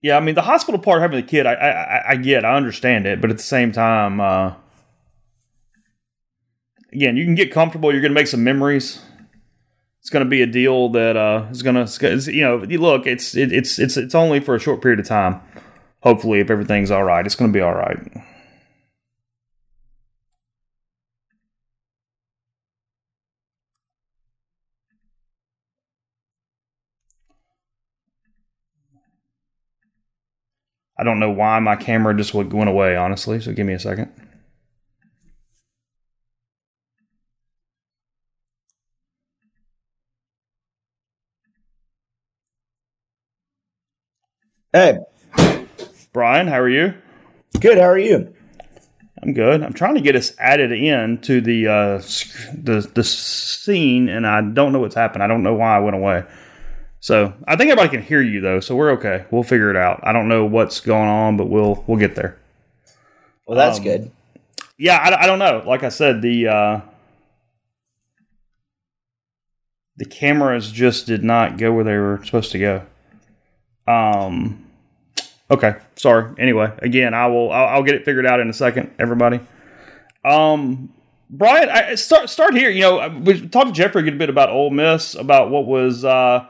Yeah, I mean the hospital part having the kid, I, I I get, I understand it, but at the same time, uh, again, you can get comfortable. You're going to make some memories it's going to be a deal that uh, is going to, you know, look, it's it, it's it's it's only for a short period of time. Hopefully, if everything's all right, it's going to be all right. I don't know why my camera just went away, honestly. So give me a second. Hey. Brian, how are you? Good. How are you? I'm good. I'm trying to get us added in to the uh, the the scene, and I don't know what's happened. I don't know why I went away. So I think everybody can hear you though, so we're okay. We'll figure it out. I don't know what's going on, but we'll we'll get there. Well, that's um, good. Yeah, I, I don't know. Like I said, the uh, the cameras just did not go where they were supposed to go. Um, Okay, sorry. Anyway, again, I will. I'll, I'll, get it figured out in a second. Everybody. Um, Brian, I start start here. You know, we talked to Jeffrey a good bit about Ole Miss, about what was uh,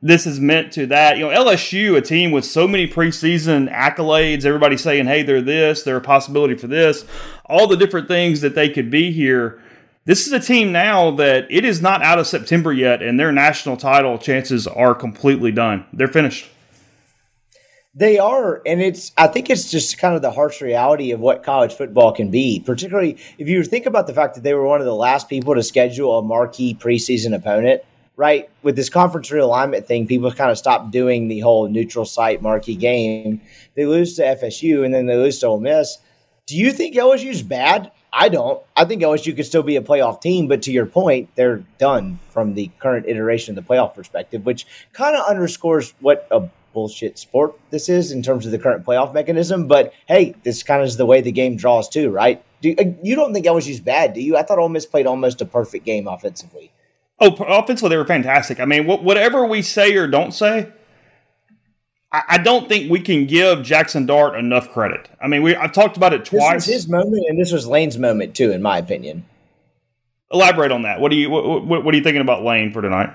this is meant to that. You know, LSU, a team with so many preseason accolades, everybody saying, "Hey, they're this, they're a possibility for this," all the different things that they could be here. This is a team now that it is not out of September yet, and their national title chances are completely done. They're finished. They are, and it's. I think it's just kind of the harsh reality of what college football can be. Particularly if you think about the fact that they were one of the last people to schedule a marquee preseason opponent. Right with this conference realignment thing, people kind of stopped doing the whole neutral site marquee game. They lose to FSU, and then they lose to Ole Miss. Do you think LSU's bad? I don't. I think LSU could still be a playoff team, but to your point, they're done from the current iteration of the playoff perspective, which kind of underscores what a bullshit sport this is in terms of the current playoff mechanism. But hey, this kind of is the way the game draws too, right? Do, uh, you don't think LSU's bad, do you? I thought Ole Miss played almost a perfect game offensively. Oh, offensively they were fantastic. I mean, whatever we say or don't say, I, I don't think we can give Jaxson Dart enough credit. I mean, we I've talked about it This twice. was his moment, and this was Lane's moment too, in my opinion. Elaborate on that. What do you what, what, what are you thinking about Lane for tonight?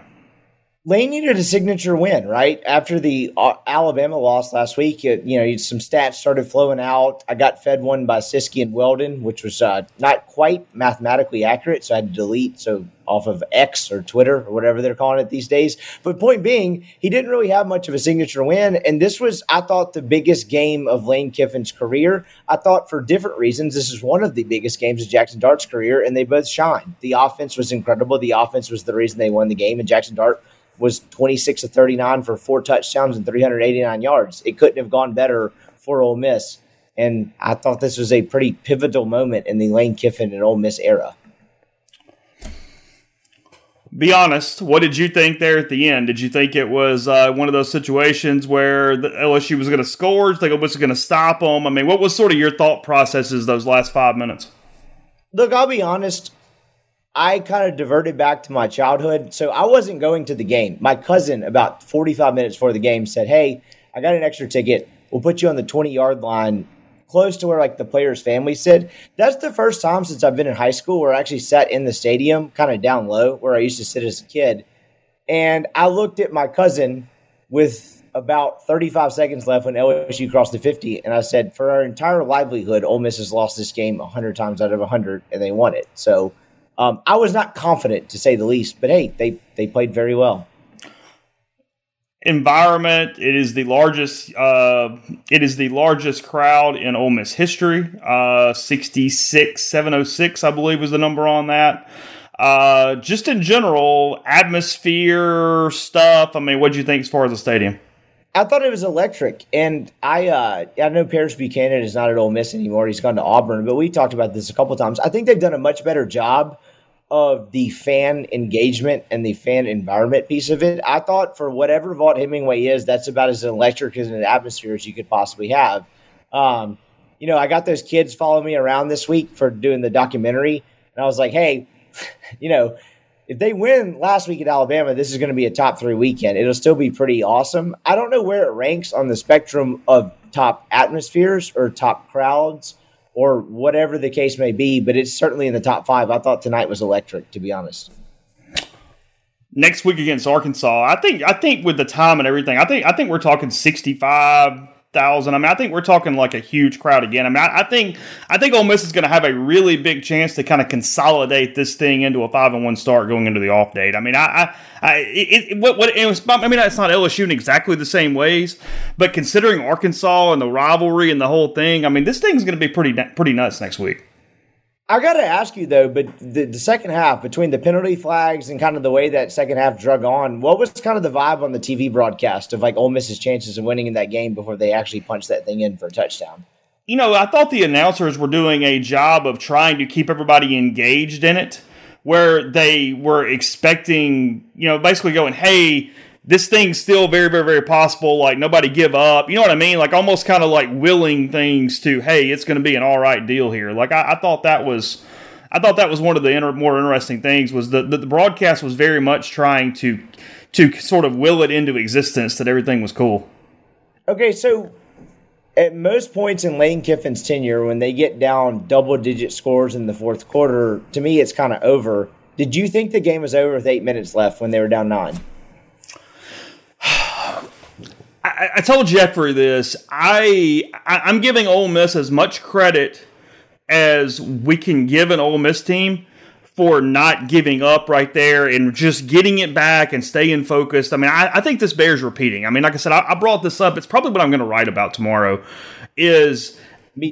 Lane needed a signature win, right? After the uh, Alabama loss last week, it, you know, some stats started flowing out. I got fed one by Siski and Weldon, which was uh, not quite mathematically accurate, so I had to delete so off of X or Twitter or whatever they're calling it these days. But point being, he didn't really have much of a signature win, and this was, I thought, the biggest game of Lane Kiffin's career. I thought for different reasons, this is one of the biggest games of Jaxson Dart's career, and they both shine. The offense was incredible. The offense was the reason they won the game, and Jaxson Dart was 26 to 39 for four touchdowns and 389 yards. It couldn't have gone better for Ole Miss. And I thought this was a pretty pivotal moment in the Lane Kiffin and Ole Miss era. Be honest. What did you think there at the end? Did you think it was uh, one of those situations where the LSU was going to score? Did you think it was going to stop them? I mean, what was sort of your thought processes those last five minutes? Look, I'll be honest. I kind of diverted back to my childhood. So I wasn't going to the game. My cousin, about 45 minutes before the game, said, Hey, I got an extra ticket. We'll put you on the 20 yard line close to where like the players' family sit. That's the first time since I've been in high school where I actually sat in the stadium, kind of down low, where I used to sit as a kid. And I looked at my cousin with about 35 seconds left when LSU crossed the 50, and I said, for our entire livelihood, Ole Miss has lost this game 100 times out of 100, and they won it. So um, I was not confident to say the least, but hey, they they played very well. Environment. It is the largest. Uh, it is the largest crowd in Ole Miss history. Uh, Sixty six seven oh six, I believe, was the number on that. Uh, just in general, atmosphere stuff. I mean, what do you think as far as the stadium? I thought it was electric, and I uh, I know Paris Buchanan is not at Ole Miss anymore. He's gone to Auburn, but we talked about this a couple times. I think they've done a much better job of the fan engagement and the fan environment piece of it. I thought for whatever Vaught Hemingway is, that's about as electric as an atmosphere as you could possibly have. Um, you know, I got those kids following me around this week for doing the documentary, and I was like, hey, you know, if they win last week at Alabama, this is going to be a top three weekend. It'll still be pretty awesome. I don't know where it ranks on the spectrum of top atmospheres or top crowds or whatever the case may be, but it's certainly in the top five. I thought tonight was electric, to be honest. Next week against Arkansas, I think. I think with the time and everything, I think. I think we're talking sixty-five thousand. I mean, I think we're talking like a huge crowd again. I mean, I, I think. I think Ole Miss is going to have a really big chance to kind of consolidate this thing into a five and one start going into the off date. I mean, I, I, I it, it, what, what it was. I mean, it's not LSU in exactly the same ways, but considering Arkansas and the rivalry and the whole thing, I mean, this thing's going to be pretty pretty nuts next week. I got to ask you though, but the, the second half between the penalty flags and kind of the way that second half drug on, what was kind of the vibe on the TV broadcast of like Ole Miss's chances of winning in that game before they actually punched that thing in for a touchdown? You know, I thought the announcers were doing a job of trying to keep everybody engaged in it, where they were expecting, you know, basically going, "Hey." This thing's still very, very, very possible. Like nobody give up. You know what I mean? Like almost kind of like willing things to, hey, it's going to be an all right deal here. Like I, I thought that was, I thought that was one of the inter- more interesting things was that the, the broadcast was very much trying to, to sort of will it into existence that everything was cool. Okay, so at most points in Lane Kiffin's tenure, when they get down double digit scores in the fourth quarter, to me it's kind of over. Did you think the game was over with eight minutes left when they were down nine? I, I told Jeffrey this. I, I am giving Ole Miss as much credit as we can give an Ole Miss team for not giving up right there and just getting it back and staying focused. I mean, I, I think this bears repeating. I mean, like I said, I, I brought this up. It's probably what I'm going to write about tomorrow. Is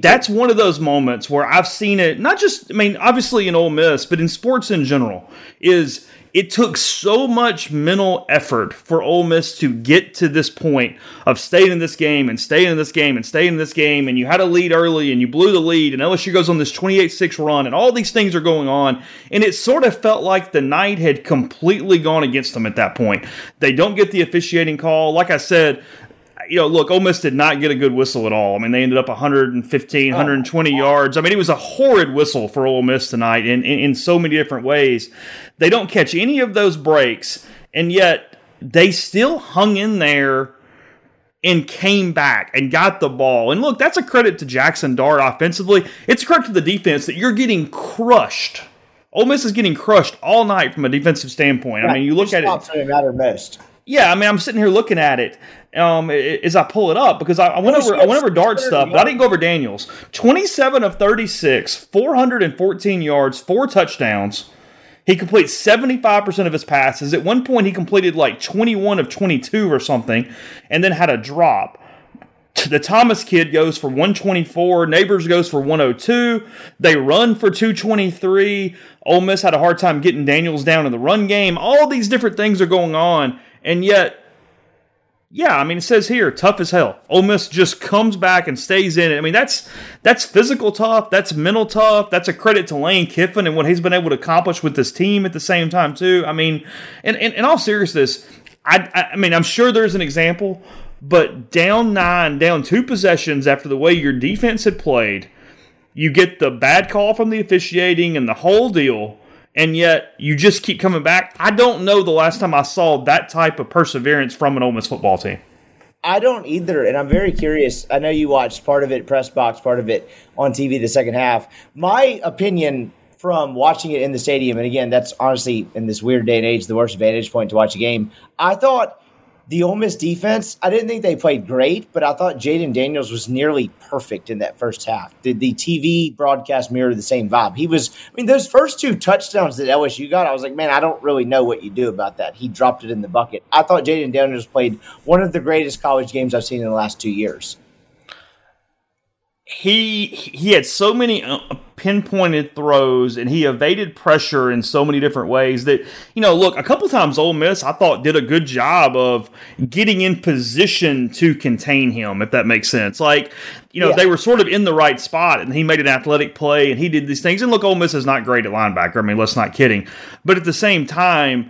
that's one of those moments where I've seen it. Not just, I mean, obviously in Ole Miss, but in sports in general. Is it took so much mental effort for Ole Miss to get to this point of staying in this game and staying in this game and staying in this game, and you had a lead early and you blew the lead, and LSU goes on this 28 6 run, and all these things are going on, and it sort of felt like the night had completely gone against them at that point. They don't get the officiating call. Like I said, you know, look, Ole Miss did not get a good whistle at all. I mean, they ended up 115, 120 yards. I mean, it was a horrid whistle for Ole Miss tonight in, in, in so many different ways. They don't catch any of those breaks, and yet they still hung in there and came back and got the ball. And look, that's a credit to Jaxson Dart offensively. It's a credit to the defense that you're getting crushed. Ole Miss is getting crushed all night from a defensive standpoint. I mean, you look at it. Mattered most. Yeah, I mean, I'm sitting here looking at it um, as I pull it up because I, I went over I went over Dart stuff, but I didn't go over Daniels. 27 of 36, 414 yards, four touchdowns. He completes 75% of his passes. At one point, he completed like 21 of 22 or something, and then had a drop. The Thomas kid goes for 124. Nabers goes for 102. They run for 223. Ole Miss had a hard time getting Daniels down in the run game. All these different things are going on, and yet yeah, I mean, it says here, tough as hell. Ole Miss just comes back and stays in it. I mean, that's that's physical tough. That's mental tough. That's a credit to Lane Kiffin and what he's been able to accomplish with this team at the same time too. I mean, in, in, in all seriousness, I, I mean, I'm sure there's an example, but down nine, down two possessions after the way your defense had played, you get the bad call from the officiating and the whole deal and yet you just keep coming back. I don't know the last time I saw that type of perseverance from an Ole Miss football team. I don't either, and I'm very curious. I know you watched part of it, press box, part of it on TV the second half. My opinion from watching it in the stadium, and again, that's honestly in this weird day and age the worst vantage point to watch a game. I thought the Ole Miss defense, I didn't think they played great, but I thought Jayden Daniels was nearly perfect in that first half. Did the TV broadcast mirror the same vibe. He was, I mean, those first two touchdowns that LSU got, I was like, man, I don't really know what you do about that. He dropped it in the bucket. I thought Jayden Daniels played one of the greatest college games I've seen in the last two years he he had so many uh, pinpointed throws and he evaded pressure in so many different ways that you know look a couple times Ole Miss I thought did a good job of getting in position to contain him if that makes sense. Like you know yeah. they were sort of in the right spot and he made an athletic play and he did these things. And look Ole Miss is not great at linebacker. I mean let's not kidding but at the same time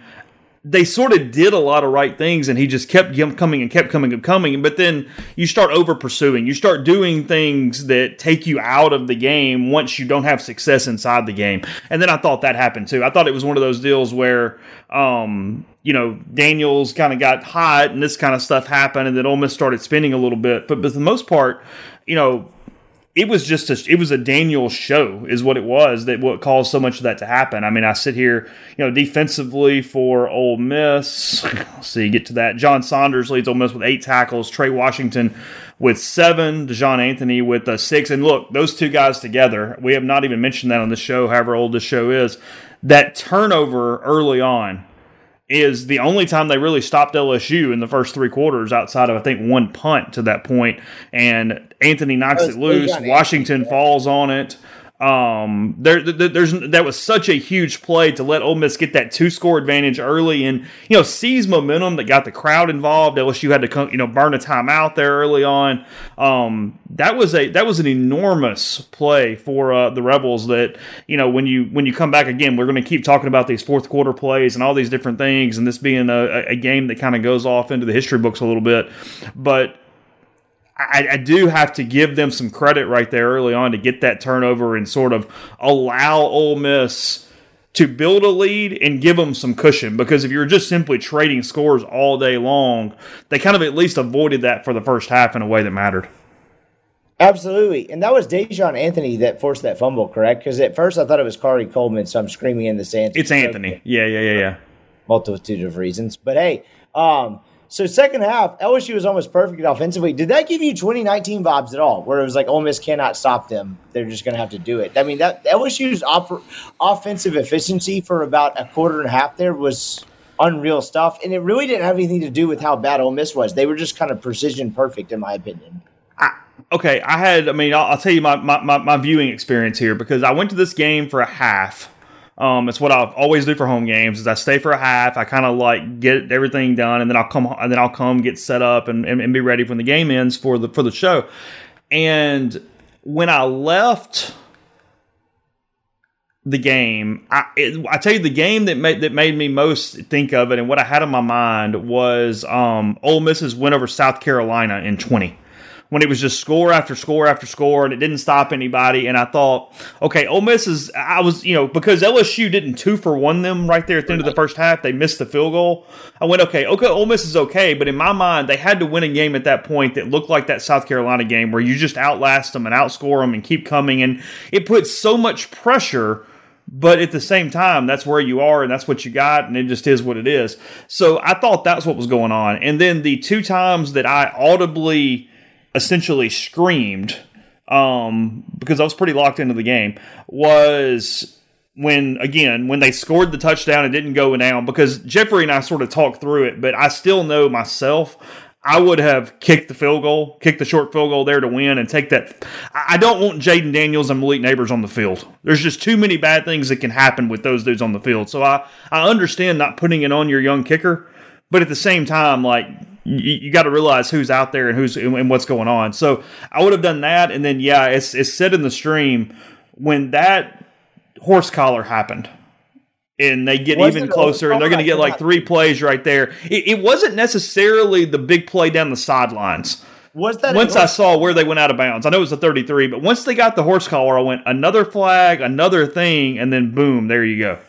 they sort of did a lot of right things and he just kept coming and kept coming and coming but then you start over pursuing. You start doing things that take you out of the game once you don't have success inside the game. And then i thought that happened too. I thought it was one of those deals where um, you know daniels kind of got hot and this kind of stuff happened and then almost started spinning a little bit. But, but for the most part you know it was just a it was a Daniel show is what it was that what caused so much of that to happen. I mean, I sit here, you know, defensively for Ole Miss. Let's see, get to that. John Saunders leads Ole Miss with eight tackles. Trey Washington with seven. Daijahn Anthony with a six. And look, those two guys together. We have not even mentioned that on the show. However old this show is, that turnover early on is the only time they really stopped LSU in the first three quarters outside of I think one punt to that point. And Anthony knocks it oh, loose. Washington falls on it um, there, there's that was such a huge play to let Ole Miss get that two score advantage early, and you know seize momentum that got the crowd involved. LSU had to come, you know burn a timeout there early on. Um, that was a that was an enormous play for uh, the Rebels. That you know when you when you come back again, we're going to keep talking about these fourth quarter plays and all these different things, and this being a, a game that kind of goes off into the history books a little bit, but I, I, do have to give them some credit right there early on to get that turnover and sort of allow Ole Miss to build a lead and give them some cushion. Because if you're just simply trading scores all day long, they kind of at least avoided that for the first half in a way that mattered. Absolutely. And that was Daijahn Anthony that forced that fumble, correct? Because at first I thought it was Khari Coleman, so I'm screaming in the stands. It's Anthony. Yeah, yeah, yeah, yeah. Multitude of reasons. But hey, um, so second half, LSU was almost perfect offensively. Did that give you 2019 vibes at all, where it was like Ole Miss cannot stop them; they're just going to have to do it? I mean, that LSU's op- offensive efficiency for about a quarter and a half there was unreal stuff, and it really didn't have anything to do with how bad Ole Miss was. They were just kind of precision perfect, in my opinion. I, okay, I had. I mean, I'll, I'll tell you my, my, my, my viewing experience here because I went to this game for a half um, it's what I always do for home games. Is I stay for a half. I kind of like get everything done, and then I'll come and then I'll come get set up and, and, and be ready when the game ends for the for the show. And when I left the game, I it, I tell you the game that made that made me most think of it, and what I had in my mind was um, Ole Miss's win over South Carolina in twenty when it was just score after score after score and it didn't stop anybody. And I thought, okay, Ole Miss is, I was, you know, because LSU didn't two for one them right there at the end of the first half, they missed the field goal. I went, okay, okay, Ole Miss is okay. But in my mind, they had to win a game at that point that looked like that South Carolina game where you just outlast them and outscore them and keep coming. And it puts so much pressure but at the same time that's where you are and that's what you got and it just is what it is so i thought that's what was going on and then the two times that i audibly essentially screamed um, because i was pretty locked into the game was when again when they scored the touchdown and didn't go down because jeffrey and i sort of talked through it but i still know myself I would have kicked the field goal, kicked the short field goal there to win and take that. I don't want Jayden Daniels and Malik Nabers on the field. There's just too many bad things that can happen with those dudes on the field. So I, I understand not putting it on your young kicker, but at the same time, like you, you got to realize who's out there and who's and what's going on. So I would have done that, and then yeah, it's it's said in the stream when that horse collar happened and they get Was even closer, and they're going to get like three plays right there. It, it wasn't necessarily the big play down the sidelines. Was that Once I saw where they went out of bounds, I know it was a 33, but once they got the horse collar, I went another flag, another thing, and then boom, there you go.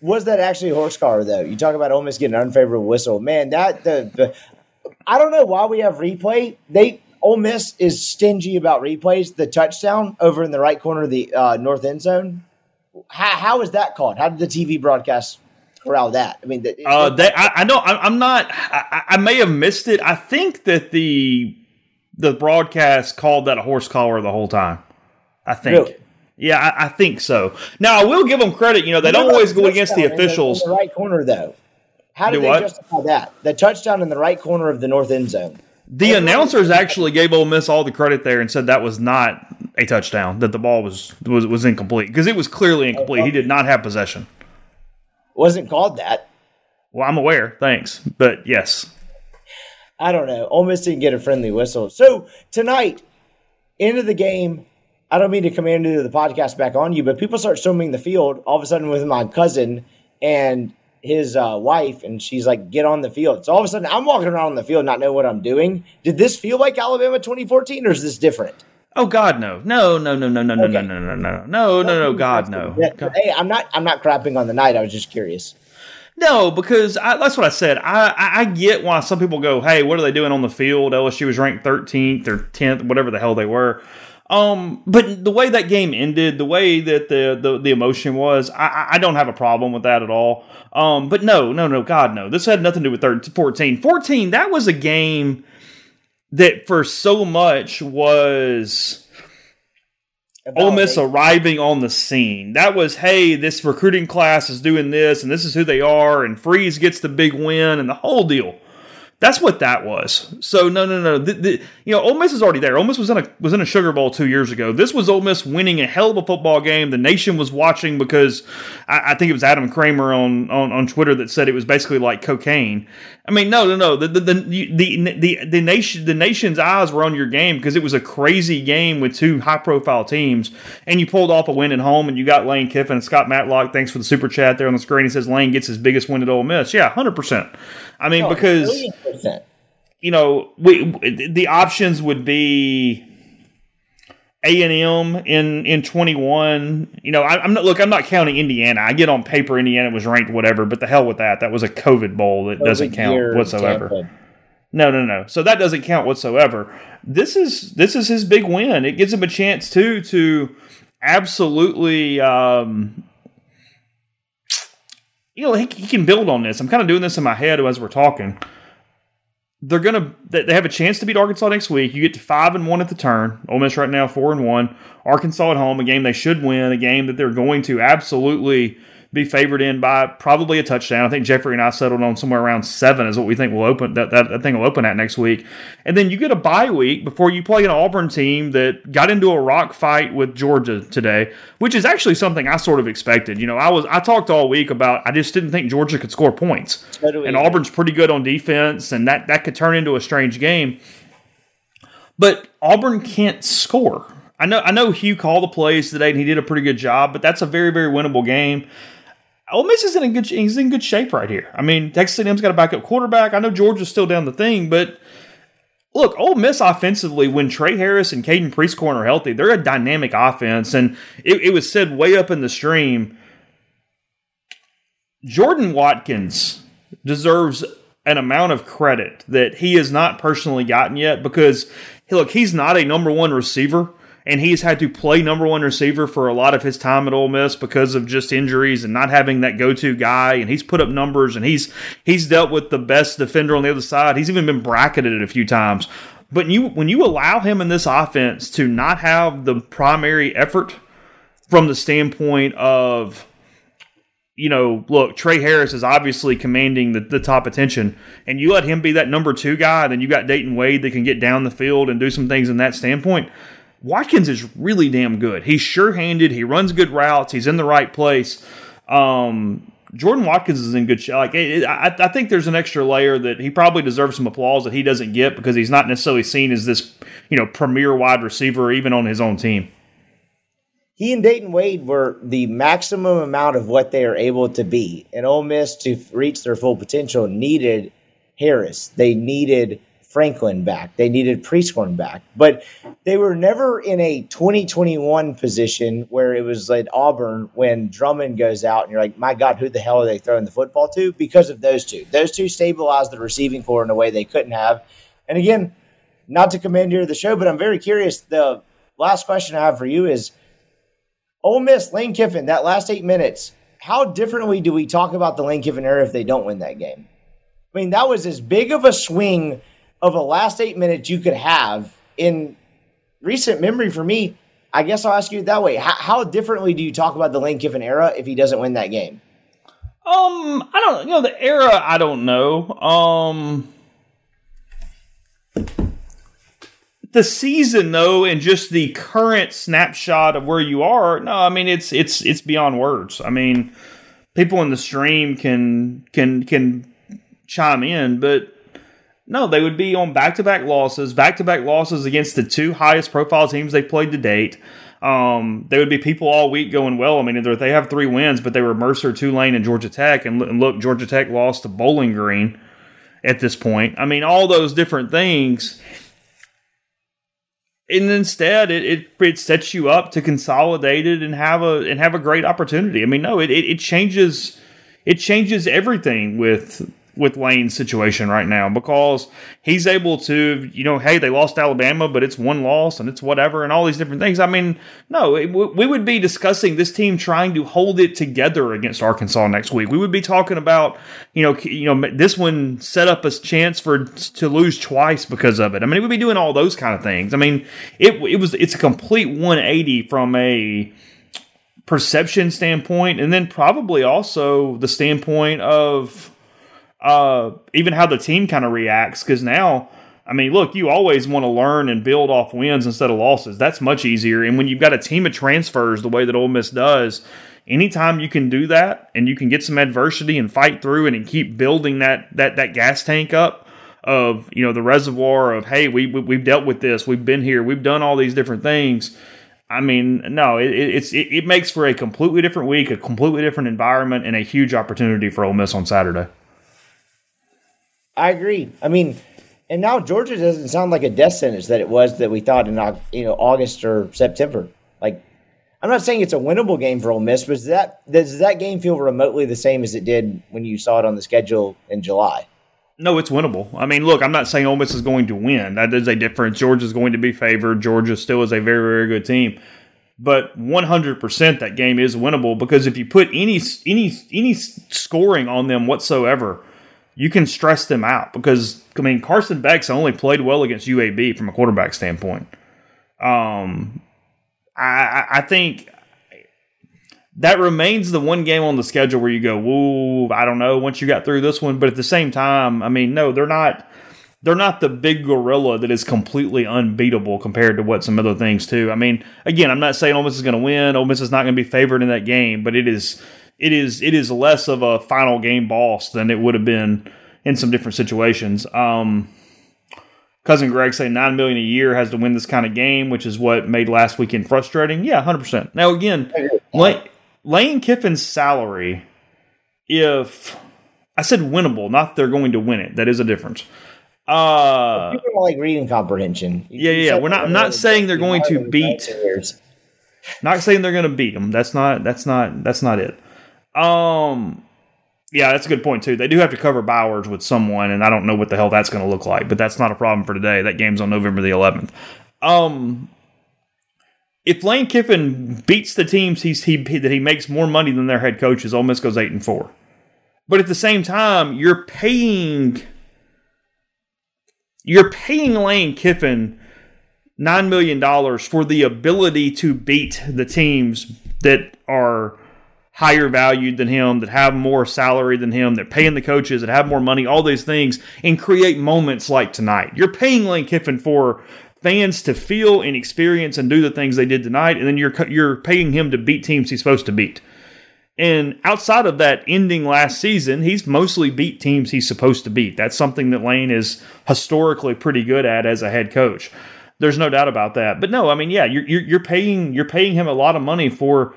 was that actually a horse collar though? You talk about Ole Miss getting an unfavorable whistle, man. That the, the I don't know why we have replay. They Ole Miss is stingy about replays. The touchdown over in the right corner of the uh, north end zone. How, how is that called? How did the TV broadcast corral that? I mean, the, Uh, they, I, I know I, I'm not. I, I may have missed it. I think that the the broadcast called that a horse collar the whole time. I think. Really? Yeah, I, I think so. Now I will give them credit. You know, they don't always go against the officials. in the right corner though. How did Do they what? justify that? The touchdown in the right corner of the north end zone. The announcers actually gave Ole Miss all the credit there and said that was not a touchdown. That the ball was was, was incomplete because it was clearly incomplete. He did not have possession. Wasn't called that. Well, I'm aware. Thanks, but yes, I don't know. Ole Miss didn't get a friendly whistle. So tonight, end of the game. I don't mean to come into the podcast back on you, but people start storming the field all of a sudden with my cousin and his uh, wife, and she's like, "Get on the field." So all of a sudden, I'm walking around on the field, not knowing what I'm doing. Did this feel like Alabama 2014, or is this different? Oh God, no, no, no, no, no, no, no, Okay. no, no, no, no, no, no, no, God, no. Hey, I'm not. I'm not crapping on the night. I was just curious. No, because I, that's what I said. I, I I get why some people go, "Hey, what are they doing on the field?" LSU was ranked 13th or 10th, whatever the hell they were. Um, but the way that game ended, the way that the the, the emotion was, I, I- don't have a problem with that at all. Um, but no, no, no, God, no. This had nothing to do with 13, 14. 14, that was a game that for so much was Ole Miss arriving on the scene. That was, hey, this recruiting class is doing this, and this is who they are, and Freeze gets the big win, and the whole deal. That's what that was. So no, no, no. The, the, you know, Ole Miss is already there. Ole Miss was in a was in a Sugar Bowl two years ago. This was Ole Miss winning a hell of a football game. The nation was watching because I, I think it was Adam Kramer on, on on Twitter that said it was basically like cocaine. I mean, no, no, no. The the the the, the, the nation the nation's eyes were on your game because it was a crazy game with two high profile teams, and you pulled off a win at home, and you got Lane Kiffin and Scott Matlock. Thanks for the super chat there on the screen. He says Lane gets his biggest win at Ole Miss. Yeah, hundred percent. I mean, because you know, we the options would be A and M in in twenty one. You know, I, I'm not look. I'm not counting Indiana. I get on paper Indiana was ranked whatever, but the hell with that. That was a COVID bowl that doesn't count whatsoever. Tampa. No, no, no. So that doesn't count whatsoever. This is this is his big win. It gives him a chance too to absolutely. Um, you know, he, he can build on this. I'm kind of doing this in my head as we're talking. They're gonna they have a chance to beat Arkansas next week. You get to five and one at the turn. Ole Miss right now four and one. Arkansas at home, a game they should win, a game that they're going to absolutely be favored in by probably a touchdown. I think Jeffrey and I settled on somewhere around seven is what we think will open that, that, that thing will open at next week. And then you get a bye week before you play an Auburn team that got into a rock fight with Georgia today, which is actually something I sort of expected. You know, I was I talked all week about I just didn't think Georgia could score points. Totally and. Auburn's pretty good on defense, and that, that could turn into a strange game. But Auburn can't score. I know I know Hugh called the plays today and he did a pretty good job, but that's a very, very winnable game. Ole Miss is in a good he's in good shape right here. I mean, Texas A&M's got a backup quarterback. I know Georgia's still down the thing, but look, Ole Miss offensively, when Tre Harris and Caden Prieskorn are healthy, they're a dynamic offense. And it, it was said way up in the stream Jordan Watkins deserves an amount of credit that he has not personally gotten yet because, look, he's not a number one receiver. And he's had to play number one receiver for a lot of his time at Ole Miss because of just injuries and not having that go-to guy. And he's put up numbers and he's he's dealt with the best defender on the other side. He's even been bracketed a few times. But you when you allow him in this offense to not have the primary effort from the standpoint of you know, look, Tre Harris is obviously commanding the, the top attention, and you let him be that number two guy, then you got Dayton Wade that can get down the field and do some things in that standpoint. Watkins is really damn good. He's sure handed. He runs good routes. He's in the right place. Um, Jordan Watkins is in good shape. Like it, I, I think there's an extra layer that he probably deserves some applause that he doesn't get because he's not necessarily seen as this, you know, premier wide receiver even on his own team. He and Dayton Wade were the maximum amount of what they are able to be, and Ole Miss to reach their full potential needed Harris. They needed Franklin back. They needed Prieskorn back, but they were never in a 2021 position where it was like Auburn when Drummond goes out and you're like, my God, who the hell are they throwing the football to? Because of those two. Those two stabilized the receiving corps in a way they couldn't have. And again, not to commandeer the show, but I'm very curious. The last question I have for you is Ole Miss, Lane Kiffin, that last eight minutes, how differently do we talk about the Lane Kiffin era if they don't win that game? I mean, that was as big of a swing of a last eight minutes you could have in recent memory for me. I guess I'll ask you that way. How, how differently do you talk about the Lane Kiffin era if he doesn't win that game? Um, I don't, you know, the era, I don't know. Um, the season though, and just the current snapshot of where you are, no, I mean it's it's it's beyond words. I mean, people in the stream can can can chime in, but no, they would be on back to back losses, back to back losses against the two highest profile teams they've played to date. Um, there would be people all week going, well, I mean, they have three wins, but they were Mercer, Tulane, and Georgia Tech. And look, Georgia Tech lost to Bowling Green at this point. I mean, all those different things. And instead, it, it, it sets you up to consolidate it and have a and have a great opportunity. I mean, no, it, it, it changes it changes everything with with Lane's situation right now because he's able to, you know, hey, they lost Alabama, but it's one loss and it's whatever and all these different things. I mean, no, it, we would be discussing this team trying to hold it together against Arkansas next week. We would be talking about, you know, you know, this one set up a chance for to lose twice because of it. I mean, we would be doing all those kind of things. I mean, it it was it's a complete 180 from a perception standpoint and then probably also the standpoint of uh, even how the team kind of reacts. Because now, I mean, look, you always want to learn and build off wins instead of losses. That's much easier. And when you've got a team of transfers the way that Ole Miss does, anytime you can do that and you can get some adversity and fight through it and keep building that that that gas tank up of you know the reservoir of hey we, we have dealt with this we've been here we've done all these different things I mean, no, it, it's it, it, makes for a completely different week, a completely different environment, and a huge opportunity for Ole Miss on Saturday. I agree. I mean, and now Georgia doesn't sound like a death sentence that it was that we thought in you know August or September. Like, I'm not saying it's a winnable game for Ole Miss, but does that does that game feel remotely the same as it did when you saw it on the schedule in July? No, it's winnable. I mean, look, I'm not saying Ole Miss is going to win. That is a difference. Georgia's going to be favored. Georgia still is a very, very good team. But 100% that game is winnable because if you put any any any scoring on them whatsoever, you can stress them out because I mean Carson Beck's only played well against UAB from a quarterback standpoint. Um, I, I think that remains the one game on the schedule where you go, "Whoa, I don't know." Once you got through this one, but at the same time, I mean, no, they're not. They're not the big gorilla that is completely unbeatable compared to what some other things too. I mean, again, I'm not saying Ole Miss is going to win. Ole Miss is not going to be favored in that game, but it is it is it is less of a final game boss than it would have been in some different situations. Um, cousin Greg say nine million a year has to win this kind of game, which is what made last weekend frustrating. Yeah, hundred percent. Now again, Lane, Lane Kiffin's salary, if I said winnable, not they're going to win it, that is a difference. Uh, like reading comprehension. You- Yeah, yeah, we're not- I'm not saying they're going to beat- not saying they're going to beat them. That's not. That's not. That's not it. Um. Yeah, that's a good point too. They do have to cover Bowers with someone, and I don't know what the hell that's going to look like. But that's not a problem for today. That game's on November the 11th. Um. If Lane Kiffin beats the teams he's he that he makes more money than their head coaches, Ole Miss goes eight and four. But at the same time, you're paying you're paying Lane Kiffin nine million dollars for the ability to beat the teams that are higher valued than him, that have more salary than him, that paying the coaches, that have more money, all these things, and create moments like tonight. You're paying Lane Kiffin for fans to feel and experience and do the things they did tonight, and then you're you're paying him to beat teams he's supposed to beat. And outside of that ending last season, he's mostly beat teams he's supposed to beat. That's something that Lane is historically pretty good at as a head coach. There's no doubt about that. But no, I mean, yeah, you're, you're, you're paying you're paying him a lot of money for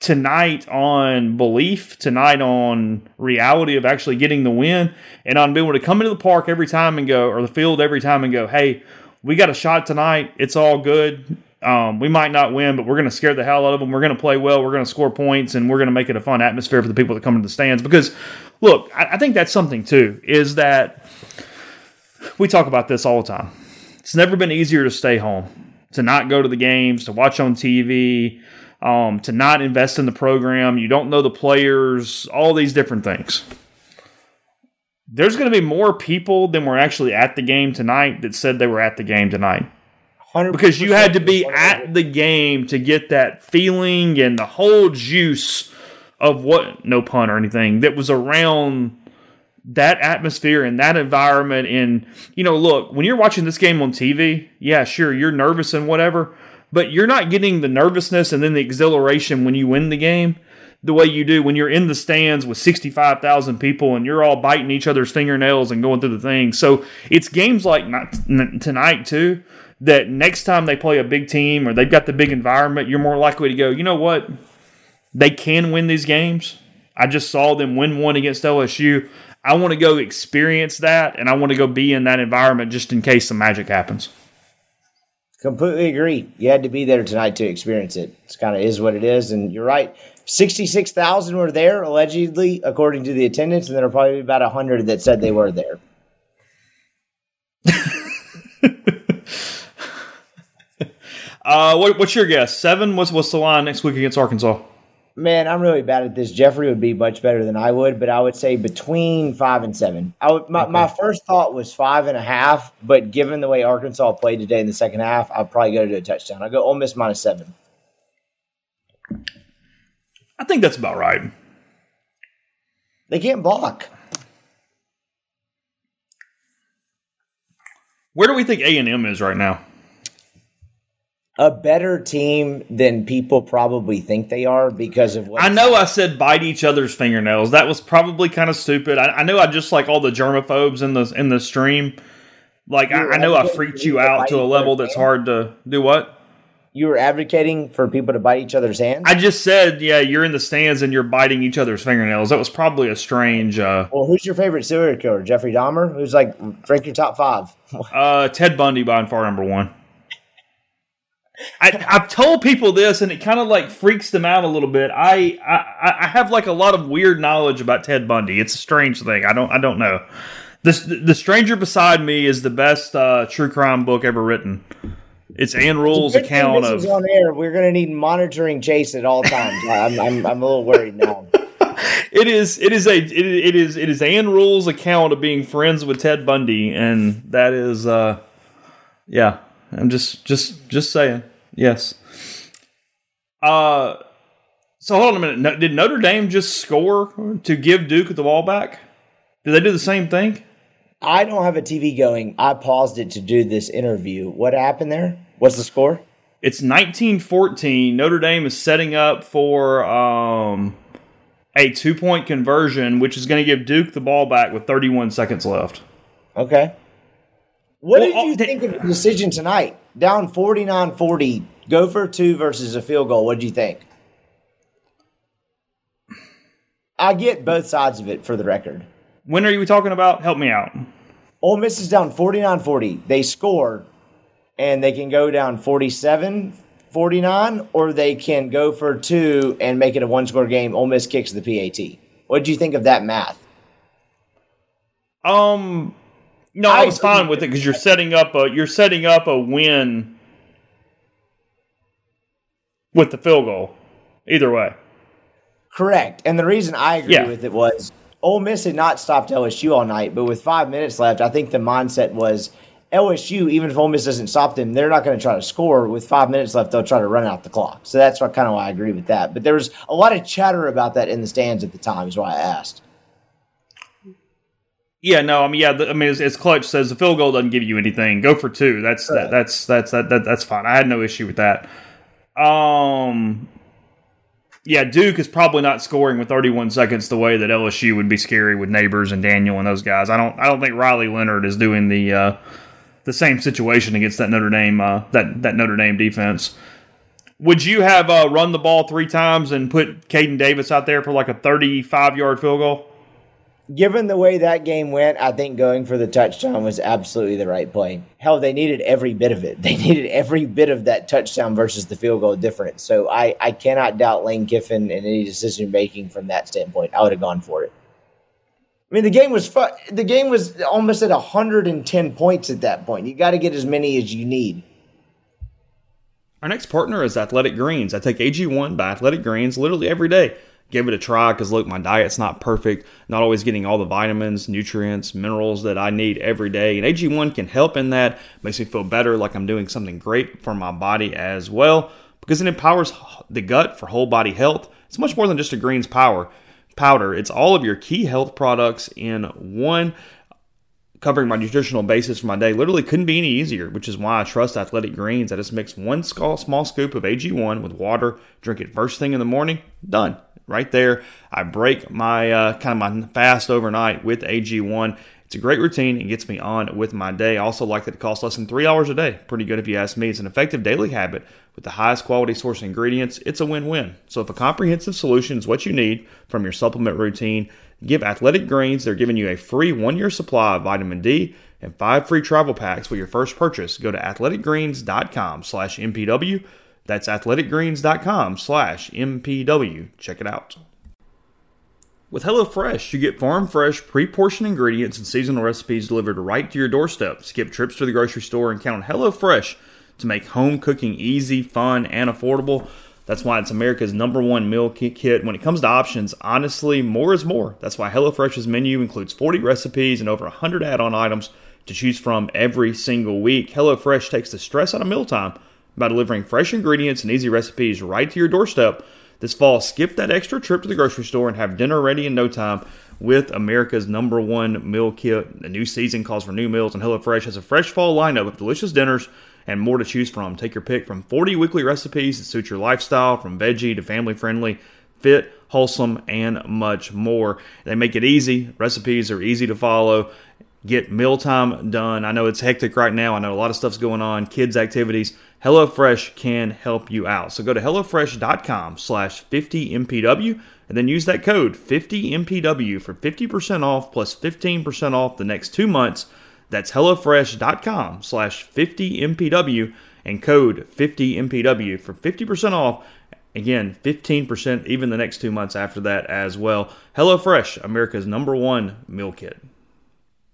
tonight on belief, tonight on reality of actually getting the win, and on being able to come into the park every time and go, or the field every time and go, hey, we got a shot tonight. It's all good. Um, we might not win, but we're going to scare the hell out of them. We're going to play well. We're going to score points, and we're going to make it a fun atmosphere for the people that come to the stands. Because, look, I, I think that's something too. Is that we talk about this all the time. It's never been easier to stay home, to not go to the games, to watch on TV, um, to not invest in the program. You don't know the players, all these different things. There's going to be more people than were actually at the game tonight that said they were at the game tonight 100% because you had to be at the game to get that feeling and the whole juice of what no pun or anything that was around that atmosphere and that environment and you know look when you're watching this game on TV yeah sure you're nervous and whatever but you're not getting the nervousness and then the exhilaration when you win the game the way you do when you're in the stands with 65,000 people and you're all biting each other's fingernails and going through the thing so it's games like tonight too that next time they play a big team or they've got the big environment you're more likely to go you know what they can win these games. I just saw them win one against LSU. I want to go experience that, and I want to go be in that environment just in case some magic happens. Completely agree. You had to be there tonight to experience it. It's kind of is what it is, and you're right. Sixty-six thousand were there allegedly, according to the attendance, and there are probably about hundred that said they were there. Uh, what, what's your guess? Seven? What's what's the line next week against Arkansas? Man, I'm really bad at this. Jeffrey would be much better than I would, but I would say between five and seven. I would, my, my first thought was five and a half, but given the way Arkansas played today in the second half, I'd probably go to a touchdown. I'll go Ole Miss minus seven. I think that's about right. They can't block. Where do we think A and M is right now? A better team than people probably think they are because of what I know I said bite each other's fingernails. That was probably kind of stupid. I, I know I just like all the germaphobes in the in the stream. Like I, I know I freaked you out to a level that's hard to do. What you were advocating for people to bite each other's hands. I just said, yeah, you're in the stands and you're biting each other's fingernails. That was probably a strange. Uh, well, who's your favorite serial killer? Jeffrey Dahmer? Who's like rank your top five? uh, Ted Bundy by far number one. I, I've told people this, and it kind of like freaks them out a little bit. I, I I have like a lot of weird knowledge about Ted Bundy. It's a strange thing. I don't I don't know. The the Stranger Beside Me is the best uh, true crime book ever written. It's Ann Rule's thing account this of on air. We're going to need monitoring Chase at all times. I'm, I'm I'm a little worried now. it is it is a it, it is it is Ann Rule's account of being friends with Ted Bundy, and that is uh yeah. I'm just just just saying yes. Uh, so hold on a minute. No, did Notre Dame just score to give Duke the ball back? Did they do the same thing? I don't have a TV going. I paused it to do this interview. What happened there? What's the score? It's 1914. Notre Dame is setting up for um, a two point conversion, which is going to give Duke the ball back with 31 seconds left. Okay. What Well, did you uh, think of the decision tonight? Down 49 40, go for two versus a field goal. What did you think? I get both sides of it for the record. When are you talking about? Help me out. Ole Miss is down 49-40. They score, and they can go down 47-49, or they can go for two and make it a one-score game. Ole Miss kicks the PAT. What did you think of that math? Um, no, I I was fine with it because you're setting up a you're setting up a win with the field goal. Either way, Correct. And the reason I agree Yeah. with it was Ole Miss had not stopped LSU all night, but with five minutes left, I think the mindset was LSU, even if Ole Miss doesn't stop them, they're not going to try to score. With five minutes left, they'll try to run out the clock. So that's what kind of why I agree with that. But there was a lot of chatter about that in the stands at the time, is why I asked. Yeah, no, I mean, yeah, the, I mean, as, Clutch says, the field goal doesn't give you anything. Go for two. That's that, that's that's that, that that's fine. I had no issue with that. Um, yeah, Duke is probably not scoring with 31 seconds the way that LSU would be scary with Nabers and Daniel and those guys. I don't I don't think Riley Leonard is doing the uh, the same situation against that Notre Dame uh, that that Notre Dame defense. Would you have uh, run the ball three times and put Caden Davis out there for like a 35 yard field goal? Given the way that game went, I think going for the touchdown was absolutely the right play. Hell, they needed every bit of it. They needed every bit of that touchdown versus the field goal difference. So I, I cannot doubt Lane Kiffin and any decision making from that standpoint. I would have gone for it. I mean, the game was fu- the game was almost at 110 points at that point. You got to get as many as you need. Our next partner is Athletic Greens. I take AG1 by Athletic Greens literally every day. Give it a try because look, my diet's not perfect, not always getting all the vitamins, nutrients, minerals that I need every day. And AG1 can help in that, makes me feel better, like I'm doing something great for my body as well, because it empowers the gut for whole body health. It's much more than just a greens power powder. It's all of your key health products in one covering my nutritional basis for my day literally couldn't be any easier, which is why I trust Athletic Greens. I just mix one small, small scoop of AG1 with water, drink it first thing in the morning, done. Right there, I break my uh, kind of my fast overnight with AG1. It's a great routine and gets me on with my day. I also like that it costs less than three hours a day. Pretty good if you ask me. It's an effective daily habit with the highest quality source ingredients. It's a win win. So, if a comprehensive solution is what you need from your supplement routine, give Athletic Greens. They're giving you a free one year supply of vitamin D and five free travel packs with your first purchase. Go to athleticgreens.com slash MPW. That's athleticgreens.com slash MPW. Check it out. With HelloFresh, you get farm fresh, pre portioned ingredients and seasonal recipes delivered right to your doorstep. Skip trips to the grocery store and count on HelloFresh to make home cooking easy, fun, and affordable. That's why it's America's number one meal kit. When it comes to options, honestly, more is more. That's why HelloFresh's menu includes 40 recipes and over 100 add on items to choose from every single week. HelloFresh takes the stress out of mealtime by delivering fresh ingredients and easy recipes right to your doorstep. This fall, skip that extra trip to the grocery store and have dinner ready in no time with America's number one meal kit. The new season calls for new meals, and HelloFresh has a fresh fall lineup of delicious dinners and more to choose from. Take your pick from 40 weekly recipes that suit your lifestyle, from veggie to family friendly, fit, wholesome, and much more. They make it easy. Recipes are easy to follow. Get mealtime done. I know it's hectic right now. I know a lot of stuff's going on, kids' activities. HelloFresh can help you out. So go to HelloFresh.com slash 50MPW and then use that code 50MPW for 50% off plus 15% off the next two months. That's HelloFresh.com slash 50MPW and code 50MPW for 50% off. Again, 15% even the next two months after that as well. HelloFresh, America's number one meal kit.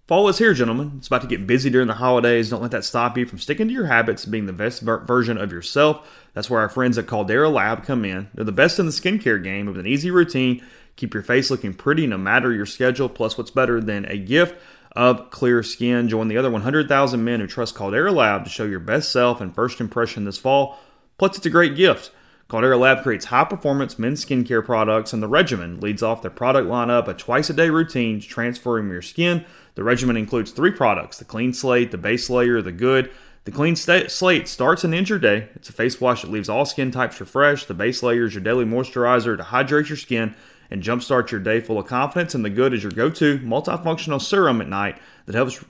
Fall is here, gentlemen. It's about to get busy during the holidays. Don't let that stop you from sticking to your habits and being the best ver- version of yourself. That's where our friends at Caldera Lab come in. They're the best in the skincare game with an easy routine. Keep your face looking pretty no matter your schedule. Plus, what's better than a gift of clear skin? Join the other 100,000 men who trust Caldera Lab to show your best self and first impression this fall. Plus, it's a great gift. Caldera Lab creates high performance men's skincare products, and the regimen leads off their product lineup a twice a day routine to transform your skin. The regimen includes three products the clean slate, the base layer, the good. The clean slate starts ends your day. It's a face wash that leaves all skin types refreshed. The base layer is your daily moisturizer to hydrate your skin and jumpstart your day full of confidence. And the good is your go to multifunctional serum at night that helps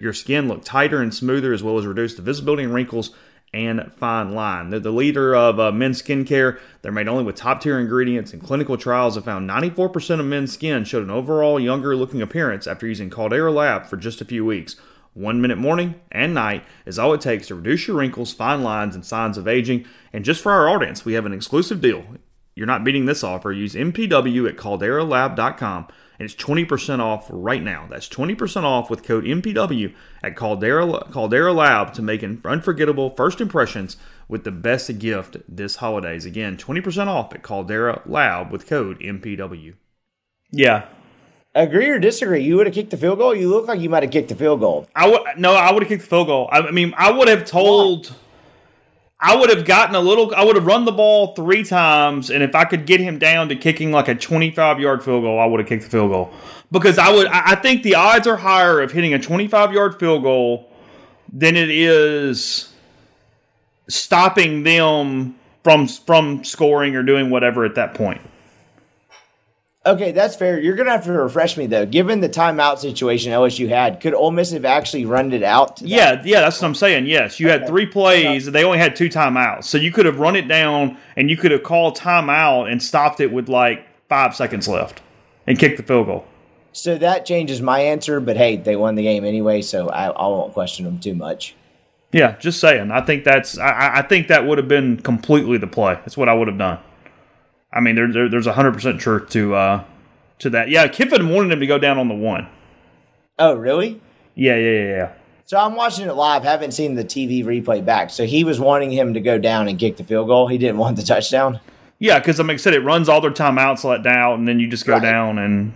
your skin look tighter and smoother, as well as reduce the visibility and wrinkles and fine line. They're the leader of uh, men's skincare. They're made only with top tier ingredients, and clinical trials have found 94% of men's skin showed an overall younger looking appearance after using Caldera Lab for just a few weeks. One minute morning and night is all it takes to reduce your wrinkles, fine lines, and signs of aging. And just for our audience, we have an exclusive deal. You're not beating this offer. Use MPW at calderalab.com and it's 20% off right now. That's 20% off with code MPW at Caldera, Caldera Lab to make an unforgettable first impressions with the best gift this holidays. Again, 20% off at Caldera Lab with code MPW. Yeah. Agree or disagree? You would have kicked the field goal. You look like you might have kicked the field goal. I would no, I would have kicked the field goal. I mean, I would have told. I would have gotten a little. I would have run the ball three times, and if I could get him down to kicking like a twenty-five yard field goal, I would have kicked the field goal because I would. I think the odds are higher of hitting a twenty-five yard field goal than it is stopping them from from scoring or doing whatever at that point. Okay, that's fair. You're gonna have to refresh me though. Given the timeout situation LSU had, could Ole Miss have actually run it out? to that? Yeah, yeah, that's what I'm saying. Yes, you had three plays. They only had two timeouts, so you could have run it down and you could have called timeout and stopped it with like five seconds left and kicked the field goal. So that changes my answer. But hey, they won the game anyway, so I, I won't question them too much. Yeah, just saying. I think that's. I, I think that would have been completely the play. That's what I would have done. I mean, there, there, there's a hundred percent truth to uh, to that. Yeah, Kiffin wanted him to go down on the one. Oh, really? Yeah, yeah, yeah, yeah. So I'm watching it live. Haven't seen the TV replay back. So he was wanting him to go down and kick the field goal. He didn't want the touchdown. Yeah, because like I said, it runs all their timeouts let down, and then you just go Right. down and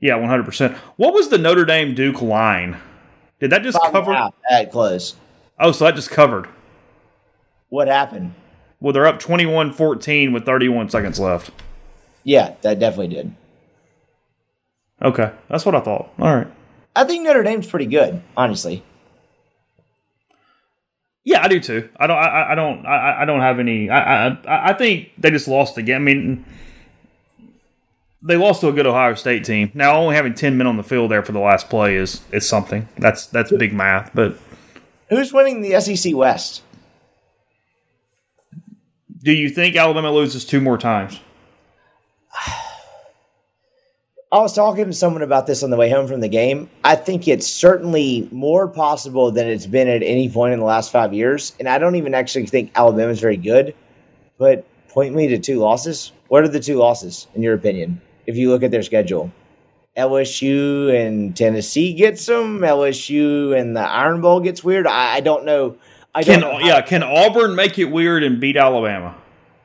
yeah, one hundred percent. What was the Notre Dame Duke line? Did that just a cover? half at close. Oh, so that just covered. What happened? Well, they're up 21-14 with 31 seconds left. Yeah, that definitely did. Okay, that's what I thought. All right. I think Notre Dame's pretty good, honestly. Yeah, I do too. I don't. I, I don't. I, I don't have any. I, I. I think they just lost again. I mean, they lost to a good Ohio State team. Now, only having ten men on the field there for the last play is is something. That's that's big math. But Who's winning the SEC West? Do you think Alabama loses two more times? I was talking to someone about this on the way home from the game. I think it's certainly more possible than it's been at any point in the last five years. And I don't even actually think Alabama's very good. But point me to two losses. What are the two losses, in your opinion, if you look at their schedule? LSU and Tennessee gets them. LSU and the Iron Bowl gets weird. I, I don't know. I Can don't know how- yeah? Can Auburn make it weird and beat Alabama?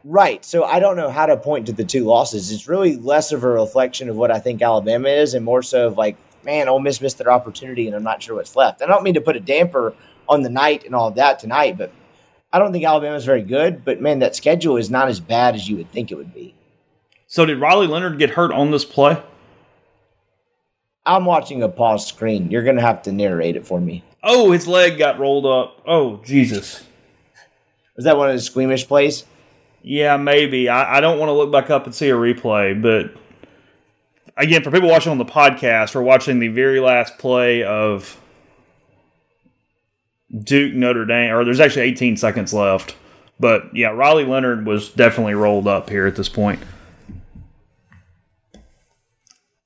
Right. So I don't know how to point to the two losses. It's really less of a reflection of what I think Alabama is and more so of like, man, Ole Miss missed their opportunity and I'm not sure what's left. I don't mean to put a damper on the night and all of that tonight, but I don't think Alabama's very good. But man, that schedule is not as bad as you would think it would be. So did Riley Leonard get hurt on this play? I'm watching a pause screen. You're going to have to narrate it for me. Oh, his leg got rolled up. Oh, Jesus. Was that one of the squeamish plays? Yeah, maybe. I, I don't want to look back up and see a replay, but again, for people watching on the podcast, we're watching the very last play of Duke Notre Dame, or there's actually 18 seconds left. But yeah, Riley Leonard was definitely rolled up here at this point.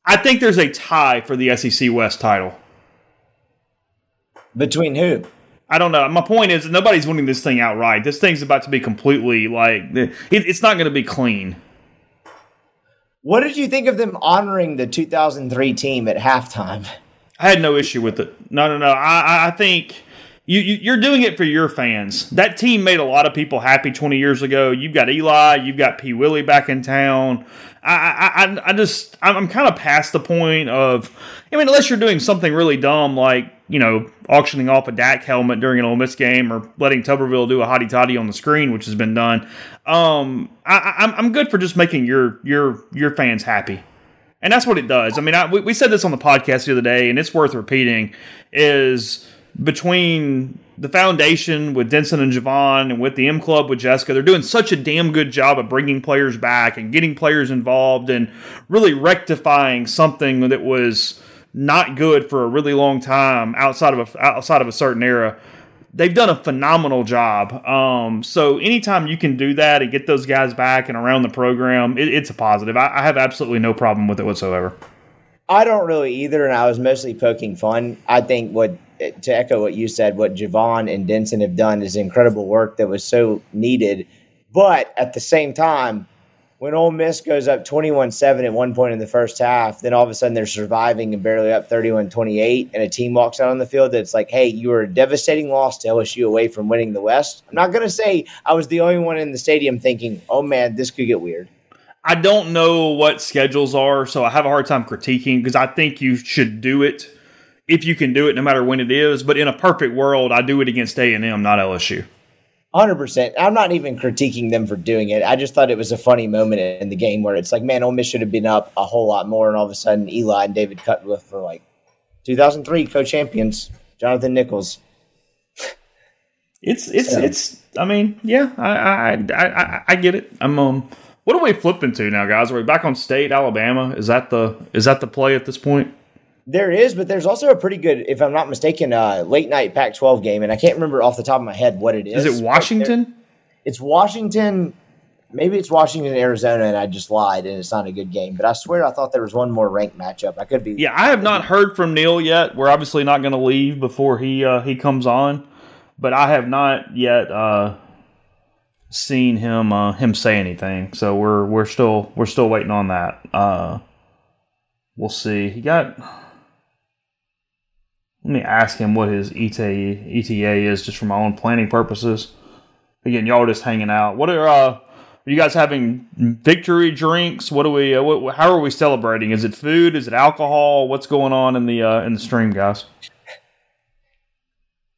I think there's a tie for the SEC West title. Between who? I don't know. My point is, nobody's winning this thing outright. This thing's about to be completely like it, it's not going to be clean. What did you think of them honoring the 2003 team at halftime? I had no issue with it. No, no, no. I, I- think you, you you're doing it for your fans. That team made a lot of people happy 20 years ago. You've got Eli, you've got P. Willie back in town. I, I, I, just I'm, kind of past the point of. I mean, unless you're doing something really dumb like you know auctioning off a Dak helmet during an Ole Miss game or letting Tuberville do a hottie toddy on the screen, which has been done. Um, I, I'm good for just making your your your fans happy. And that's what it does. I mean, I, we, we said this on the podcast the other day, and it's worth repeating. Is between the foundation with Denson and Javon, and with the M Club with Jessica, they're doing such a damn good job of bringing players back and getting players involved, and really rectifying something that was not good for a really long time outside of a outside of a certain era. they've done a phenomenal job. Um, so anytime you can do that and get those guys back and around the program, it, it's a positive. I, I have absolutely no problem with it whatsoever. I don't really either, and I was mostly poking fun. I think what to echo what you said, what Javon and Denson have done is incredible work that was so needed. But at the same time, when Ole Miss goes up 21 7 at one point in the first half, then all of a sudden they're surviving and barely up 31 28, and a team walks out on the field that's like, hey, you were a devastating loss to LSU away from winning the West. I'm not going to say I was the only one in the stadium thinking, oh man, this could get weird. I don't know what schedules are, so I have a hard time critiquing because I think you should do it if you can do it, no matter when it is. But in a perfect world, I do it against A and M, not LSU. Hundred percent. I'm not even critiquing them for doing it. I just thought it was a funny moment in the game where it's like, man, Ole Miss should have been up a whole lot more, and all of a sudden, Eli and David Cutcliffe for like 2003 co-champions, Jonathan Nichols. It's it's so. it's. I mean, yeah, I I, I I get it. I'm um. What are we flipping to now, guys? Are we back on state Alabama? Is that the is that the play at this point? There is, but there's also a pretty good, if I'm not mistaken, uh, late night Pac-12 game, and I can't remember off the top of my head what it is. Is it Washington? It's Washington. Maybe it's Washington, Arizona, and I just lied, and it's not a good game. But I swear, I thought there was one more ranked matchup. I could be. Yeah, I have not heard from Neal yet. We're obviously not going to leave before he uh, he comes on, but I have not yet uh, seen him uh, him say anything. So we're we're still we're still waiting on that. Uh, we'll see. He got let me ask him what his ETA, ETA is just for my own planning purposes. Again, y'all just hanging out. What are, uh, are you guys having victory drinks? What are we? Uh, what, how are we celebrating? Is it food? Is it alcohol? What's going on in the uh, in the stream, guys?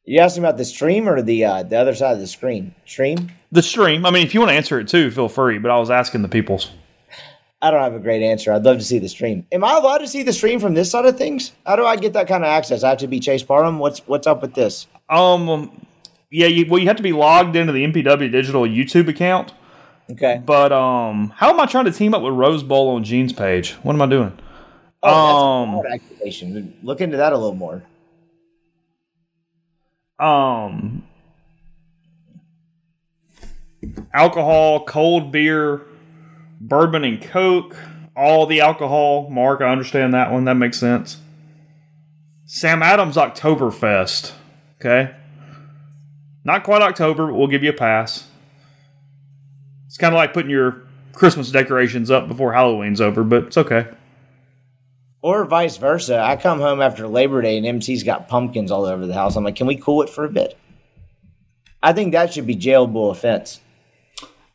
You asking about the stream or the uh, the other side of the screen? Stream. The stream. I mean, if you want to answer it too, feel free. But I was asking the people's. I don't have a great answer. I'd love to see the stream. Am I allowed to see the stream from this side of things? How do I get that kind of access? I have to be Chase Parham. What's what's up with this? Um, yeah, you, well, you have to be logged into the MPW Digital YouTube account. Okay. But um, how am I trying to team up with Rose Bowl on Gene's page? What am I doing? Oh, um, activation. Look into that a little more. Um, alcohol, cold beer bourbon and coke, all the alcohol. Mark, I understand that one. That makes sense. Sam Adams Oktoberfest. Okay. Not quite October, but we'll give you a pass. It's kind of like putting your Christmas decorations up before Halloween's over, but it's okay. Or vice versa. I come home after Labor Day and MC's got pumpkins all over the house. I'm like, can we cool it for a bit? I think that should be jailable offense.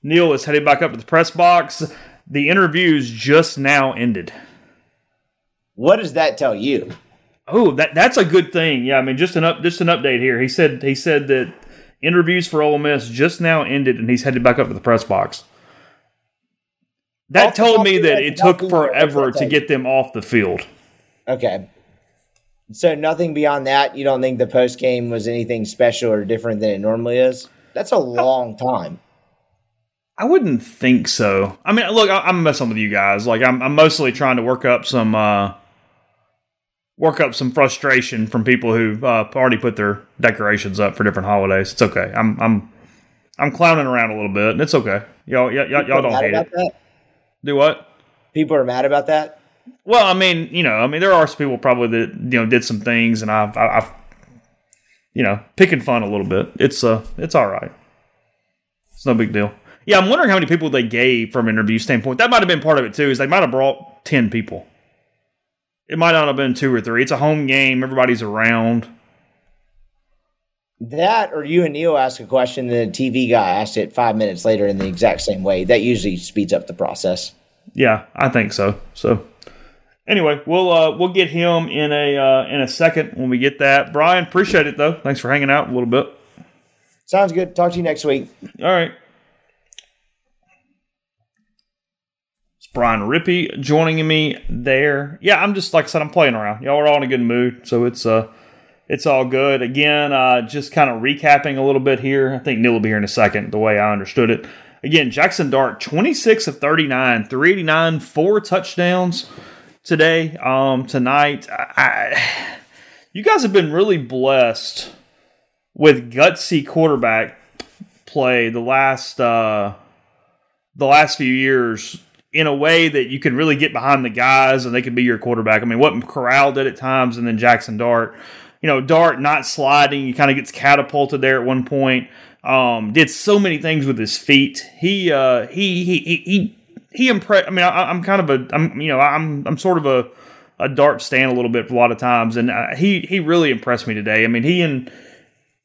Neal is heading back up to the press box. The interviews just now ended. What does that tell you? Oh, that that's a good thing. Yeah, I mean, just an up, just an update here. He said he said that interviews for Ole Miss just now ended, and he's headed back up to the press box. That told me that it took forever to get them off the field. Okay. So nothing beyond that. You don't think the post game was anything special or different than it normally is? That's a long time. I wouldn't think so. I mean, look, I, am messing with you guys. Like, I'm, I'm mostly trying to work up some, uh, work up some frustration from people who uh, already put their decorations up for different holidays. It's okay. I'm, I'm, I'm clowning around a little bit, and it's okay. Y'all, y'all, y'all don't hate it. That? Do what? People are mad about that. Well, I mean, you know, I mean, there are some people probably that you know did some things, and I've, I've, you know, picking fun a little bit. It's uh, it's all right. It's no big deal. Yeah, I'm wondering how many people they gave from an interview standpoint. That might have been part of it too. Is they might have brought ten people. It might not have been two or three. It's a home game. Everybody's around. That or you and Neal ask a question, the TV guy asked it five minutes later in the exact same way. That usually speeds up the process. Yeah, I think so. So anyway, we'll uh, we'll get him in a uh, in a second when we get that. Brian, appreciate it though. Thanks for hanging out a little bit. Sounds good. Talk to you next week. All right. Brian Rippee joining me there. Yeah, I'm just like I said, I'm playing around. Y'all are all in a good mood, so it's uh it's all good. Again, uh, just kind of recapping a little bit here. I think Neal will be here in a second. The way I understood it. Again, Jaxson Dart, 26 of 39, 389, four touchdowns today. Um, tonight, I, I, you guys have been really blessed with gutsy quarterback play the last uh, the last few years in a way that you can really get behind the guys and they can be your quarterback. I mean, what Corral did at times, and then Jaxson Dart. You know, Dart not sliding, he kind of gets catapulted there at one point. Um, did so many things with his feet. He uh, he he he he, he impressed. I mean, I, I'm kind of a I'm you know I'm I'm sort of a a Dart stand a little bit a lot of times, and uh, he he really impressed me today. I mean, he and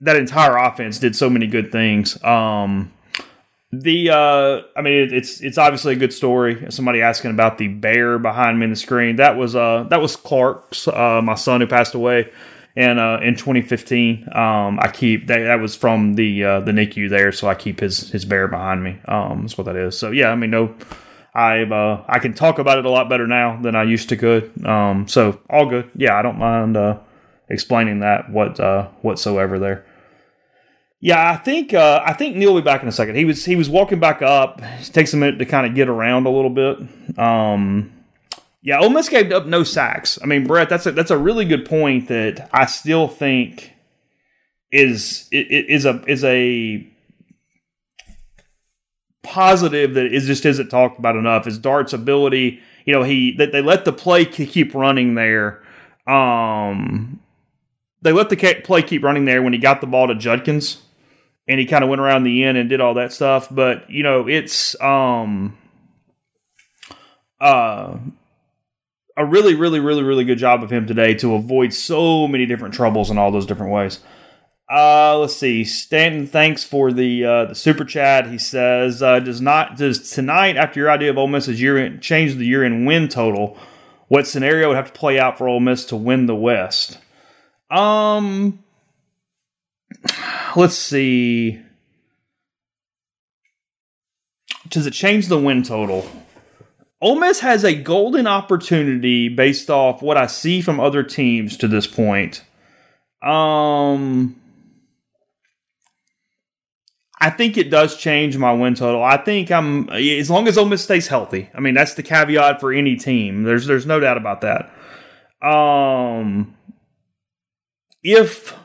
that entire offense did so many good things. Um, the uh, I mean, it, it's it's obviously a good story. Somebody asking about the bear behind me in the screen. That was uh that was Clark's uh, my son who passed away. And uh, in 2015, um, I keep that, that was from the uh, the NICU there, so I keep his his bear behind me. Um, that's what that is. So yeah, I mean, no, I've uh, I can talk about it a lot better now than I used to could. Um, so all good. Yeah, I don't mind uh, explaining that what uh, whatsoever there. Yeah, I think uh, I think Neal will be back in a second. He was he was walking back up. It takes a minute to kind of get around a little bit. Um, yeah, Ole Miss gave up no sacks. I mean, Brett, that's a, that's a really good point that I still think is is a is a positive that is just isn't talked about enough. Is Dart's ability? You know, he that they let the play keep running there. Um, they let the play keep running there when he got the ball to Judkins, and he kind of went around the end and did all that stuff. But you know, it's um, uh a really, really, really, really good job of him today to avoid so many different troubles in all those different ways. Uh, let's see. Stanton, thanks for the uh, the super chat. He says, uh, "Does not does tonight after your idea of Ole Miss's year change the year in win total? What scenario would have to play out for Ole Miss to win the West?" Um, let's see. Does it change the win total? Ole Miss has a golden opportunity based off what I see from other teams to this point. Um, I think it does change my win total. I think I'm as long as Ole Miss stays healthy. I mean, that's the caveat for any team. There's there's no doubt about that. Um, if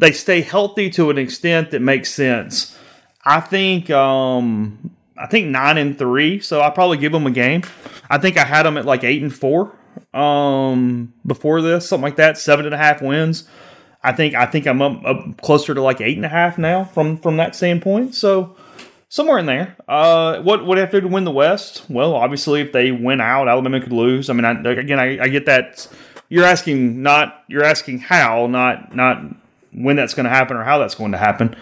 they stay healthy to an extent that makes sense, I think um I think nine and three, so I probably give them a game. I think I had them at like eight and four um, before this, something like that, seven and a half wins. I think I think I'm up, up closer to like eight and a half now from from that standpoint. So somewhere in there. Uh, what would have to win the West? Well, obviously, if they win out, Alabama could lose. I mean, I, again, I, I get that. You're asking not you're asking how, not not when that's going to happen or how that's going to happen.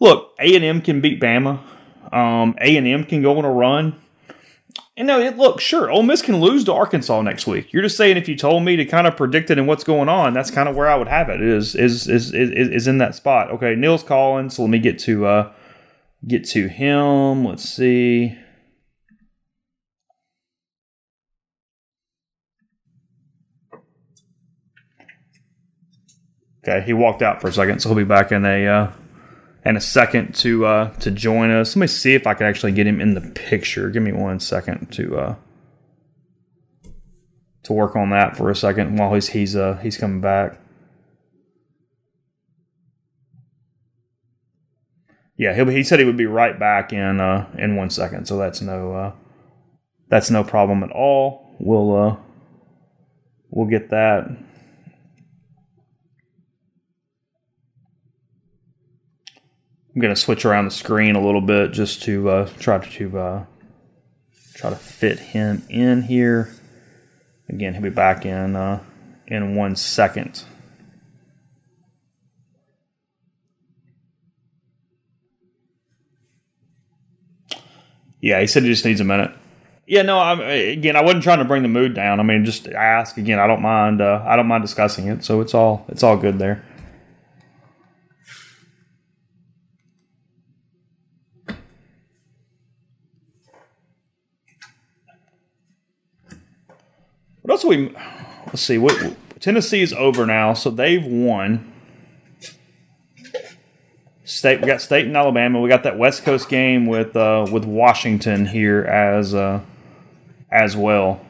Look, A and M can beat Bama. Um, A and M can go on a run. And now, look, sure, Ole Miss can lose to Arkansas next week. You're just saying if you told me to kind of predict it and what's going on, that's kind of where I would have it. it. Is is is is, is in that spot? Okay, Neal's calling, so let me get to uh, get to him. Let's see. Okay, he walked out for a second, so he'll be back in a uh, and a second to uh, to join us. Let me see if I can actually get him in the picture. Give me one second to uh, to work on that for a second while he's he's uh, he's coming back. Yeah, he he said he would be right back in uh, in one second, so that's no uh, that's no problem at all. We'll uh, we'll get that I'm going to switch around the screen a little bit just to uh, try to uh, try to fit him in here. Again, he'll be back in uh, in one second. Yeah, he said he just needs a minute. Yeah, no. I'm again. I wasn't trying to bring the mood down. I mean, just ask again. I don't mind. Uh, I don't mind discussing it. So it's all it's all good there. What else we? Let's see. What Tennessee is over now, so they've won. State, we got State and Alabama. We got that West Coast game with uh, with Washington here as uh, as well.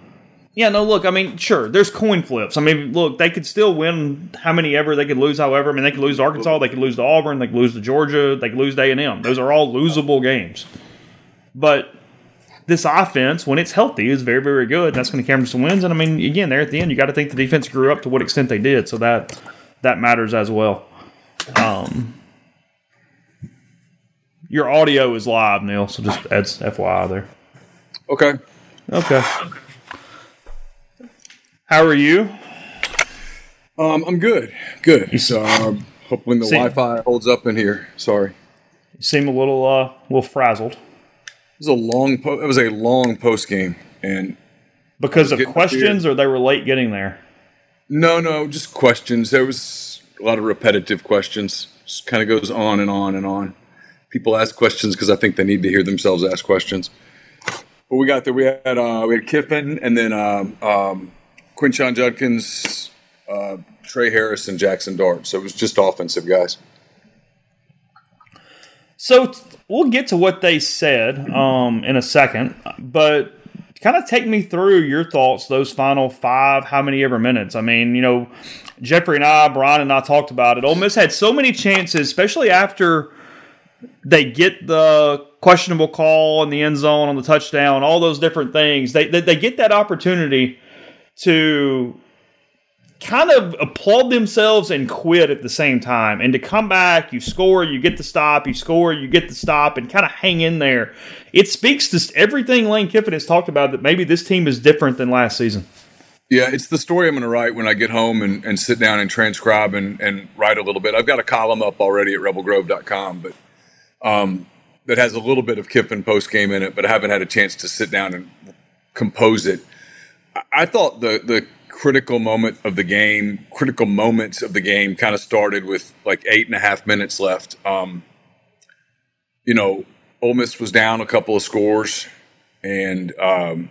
Yeah, no, look, I mean, sure, there's coin flips. I mean, look, they could still win how many ever, they could lose however. I mean, they could lose to Arkansas, they could lose to Auburn, they could lose to Georgia, they could lose to A&M. Those are all losable games. But this offense, when it's healthy, is very, very good. That's going to carry some wins. And I mean, again, there at the end, you got to think the defense grew up to what extent they did. So that that matters as well. Um, your audio is live, Neal. So just adds FYI there. Okay. Okay. How are you? Um, I'm good. Good. So, um, hoping the Wi-Fi holds up in here. Sorry. You seem a little uh, little frazzled It was a long. Po- it was a long post game, and because of questions, or they were late getting there. no, no, just questions. There was a lot of repetitive questions. Just kind of goes on and on and on. People ask questions because I think they need to hear themselves ask questions. But we got there. We had uh, we had Kiffin, and then um, um, Quinshon Judkins, uh, Tre Harris, and Jaxson Dart. So it was just offensive guys. So we'll get to what they said um, in a second, but kind of take me through your thoughts those final five, how many ever minutes. I mean, you know, Jeffrey and I, Brian and I talked about it. Ole Miss had so many chances, especially after they get the questionable call in the end zone on the touchdown, all those different things. They they, they get that opportunity to kind of applaud themselves and quit at the same time. And to come back, you score, you get the stop, you score, you get the stop, and kind of hang in there. It speaks to everything Lane Kiffin has talked about that maybe this team is different than last season. Yeah, it's the story I'm going to write when I get home and, and sit down and transcribe and, and write a little bit. I've got a column up already at rebelgrove.com, but um, that has a little bit of Kiffin post game in it, but I haven't had a chance to sit down and compose it. I, thought the the critical moment of the game, critical moments of the game, kind of started with like eight and a half minutes left. Um, you know, Ole Miss was down a couple of scores, and um,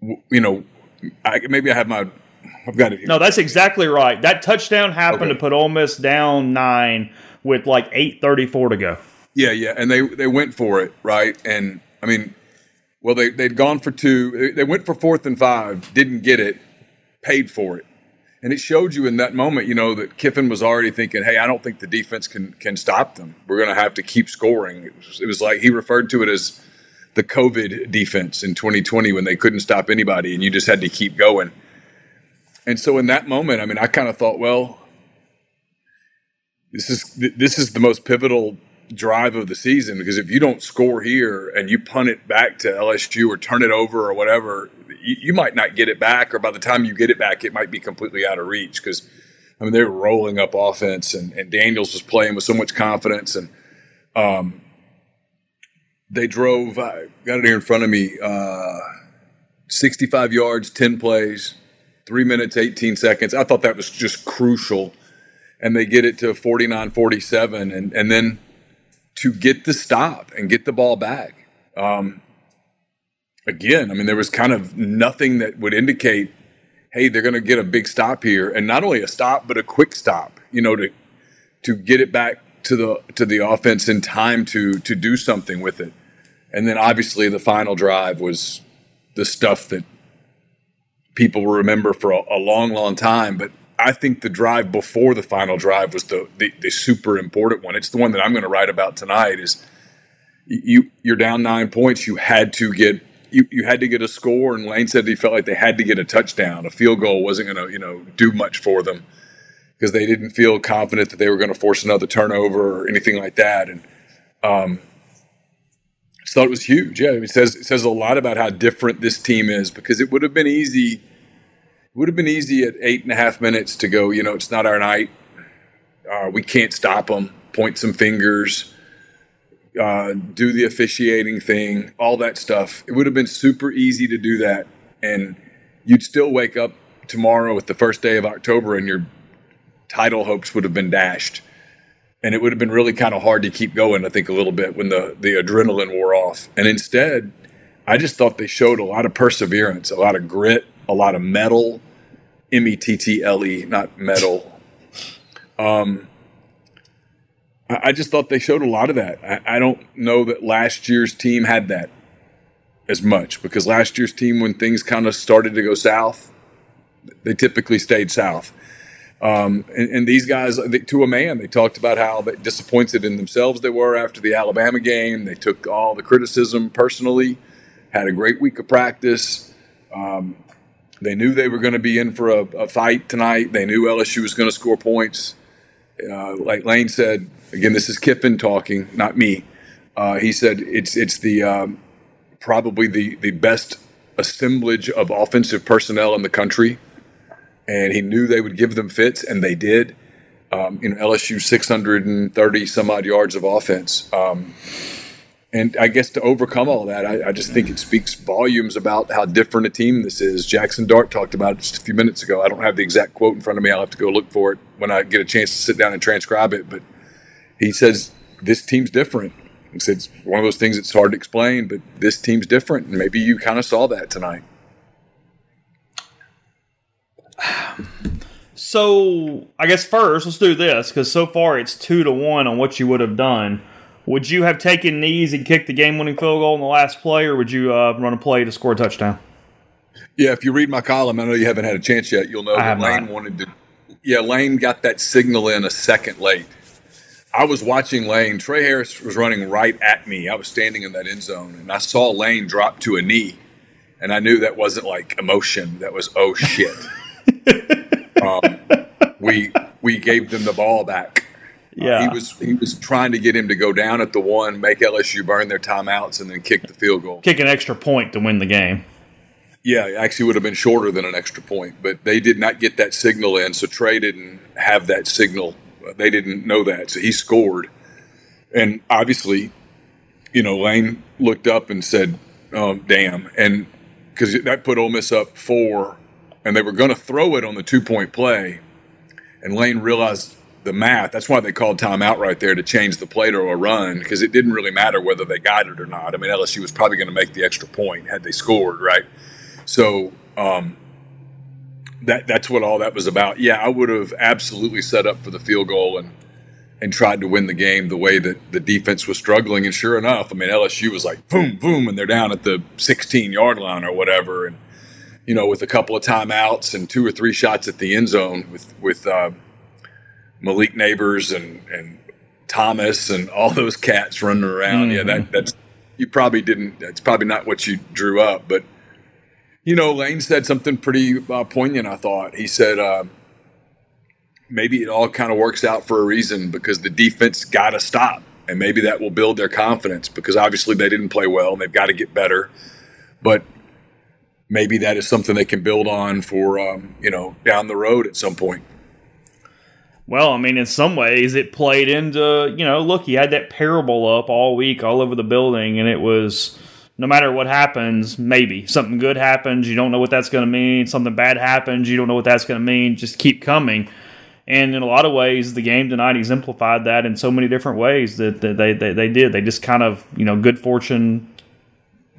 w- you know, I, maybe I have my, I've got it here. No, that's exactly right. That touchdown happened Okay. to put Ole Miss down nine with like eight thirty four to go. Yeah, yeah, and they they went for it, right? And I mean, well, they they'd gone for two. They- went for fourth and five, didn't get it, paid for it, and it showed you in that moment, you know, that Kiffin was already thinking, "Hey, I don't think the defense can can stop them. We're going to have to keep scoring." It was, it was like he referred to it as the COVID defense in 2020 when they couldn't stop anybody, and you just had to keep going. And so in that moment, I mean, I kind of thought, well, this is this is the most pivotal drive of the season because if you don't score here and you punt it back to LSU or turn it over or whatever, you, you might not get it back, or by the time you get it back, it might be completely out of reach because I mean they're rolling up offense and, and Daniels was playing with so much confidence and um, they drove. I got it here in front of me. Uh, 65 yards, 10 plays, three minutes, 18 seconds. I thought that was just crucial and they get it to 49 47 and, and then to get the stop and get the ball back. Um, again i mean there was kind of nothing that would indicate hey they're going to get a big stop here. And not only a stop but a quick stop you know to to get it back to the to the offense in time to to do something with it. And then obviously the final drive was the stuff that people will remember for a, a long long time. But I think the drive before the final drive was the, the, the super important one. It's the one that I'm going to write about tonight. Is you you're down nine points. You had to get you, you had to get a score, and Lane said he felt like they had to get a touchdown. A field goal wasn't going to you know do much for them because they didn't feel confident that they were going to force another turnover or anything like that. And um, thought it was huge. Yeah, it says it says a lot about how different this team is because it would have been easy would have been easy at eight and a half minutes to go, you know, it's not our night. Uh, we can't stop them. Point some fingers, uh, do the officiating thing, all that stuff. It would have been super easy to do that. And you'd still wake up tomorrow with the first day of October and your title hopes would have been dashed. And it would have been really kind of hard to keep going, I think, a little bit when the, the adrenaline wore off. And instead, I just thought they showed a lot of perseverance, a lot of grit, a lot of metal, M E T T L E, not metal. Um, I I just thought they showed a lot of that. I, I don't know that last year's team had that as much because last year's team, when things kind of started to go south, they typically stayed south. Um, and, and, these guys, to a man, they talked about how disappointed in themselves they were after the Alabama game. They took all the criticism personally, had a great week of practice. Um, they knew they were going to be in for a, a, fight tonight. They knew LSU was going to score points. Uh, like Lane said, again, this is Kiffin talking, not me. Uh, he said it's it's the um, probably the the best assemblage of offensive personnel in the country and he knew they would give them fits, and they did. Um, you know, LSU 630 some odd yards of offense. Um, and I guess to overcome all that, I, I, just think it speaks volumes about how different a team this is. Jaxson Dart talked about it just a few minutes ago. I don't have the exact quote in front of me. I'll have to go look for it when I get a chance to sit down and transcribe it. But he says this team's different. He said it's one of those things that's hard to explain, but this team's different. And maybe you kind of saw that tonight. So I guess first let's do this because so far it's two to one on what you would have done. Would you have taken knees and kicked the game-winning field goal in the last play, or would you uh, run a play to score a touchdown? Yeah, if you read my column, I know you haven't had a chance yet. You'll know that Lane not. wanted to. Yeah, Lane got that signal in a second late. I was watching Lane. Tre Harris was running right at me. I was standing in that end zone, and I saw Lane drop to a knee, and I knew that wasn't like emotion. That was oh shit. um, we we gave them the ball back. Yeah, uh, he was he was trying to get him to go down at the one, make LSU burn their timeouts, and then kick the field goal, kick an extra point to win the game. Yeah, it actually would have been shorter than an extra point, but they did not get that signal in, so Tre didn't have that signal. They didn't know that, so he scored, and obviously, you know, Lane looked up and said, oh, "Damn!" and because that put Ole Miss up four and they were going to throw it on the two point play. And Lane realized the math. That's why they called timeout right there to change the play to a run because it didn't really matter whether they got it or not. I mean, LSU was probably going to make the extra point had they scored, right? So um, that that's what all that was about. Yeah, I would have absolutely set up for the field goal and and tried to win the game the way that the defense was struggling. And sure enough, I mean, LSU was like boom, boom, and they're down at the 16 yard line or whatever, and you know, with a couple of timeouts and two or three shots at the end zone with with uh, Malik Nabers and and Thomas and all those cats running around. Mm-hmm. Yeah, that mm-hmm. that's you probably didn't. That's probably not what you drew up. But you know, Lane said something pretty uh, poignant. I thought he said. Uh, maybe it all kind of works out for a reason because the defense got to stop, and maybe that will build their confidence because obviously they didn't play well and they've got to get better. But maybe that is something they can build on for um, you know down the road at some point. Well, I mean, in some ways, it played into you know, look, he had that parable up all week, all over the building, and it was no matter what happens, maybe something good happens, you don't know what that's going to mean. Something bad happens, you don't know what that's going to mean. Just keep coming. And in a lot of ways, the game tonight exemplified that in so many different ways that, they, they, they did. They just kind of, you know, good fortune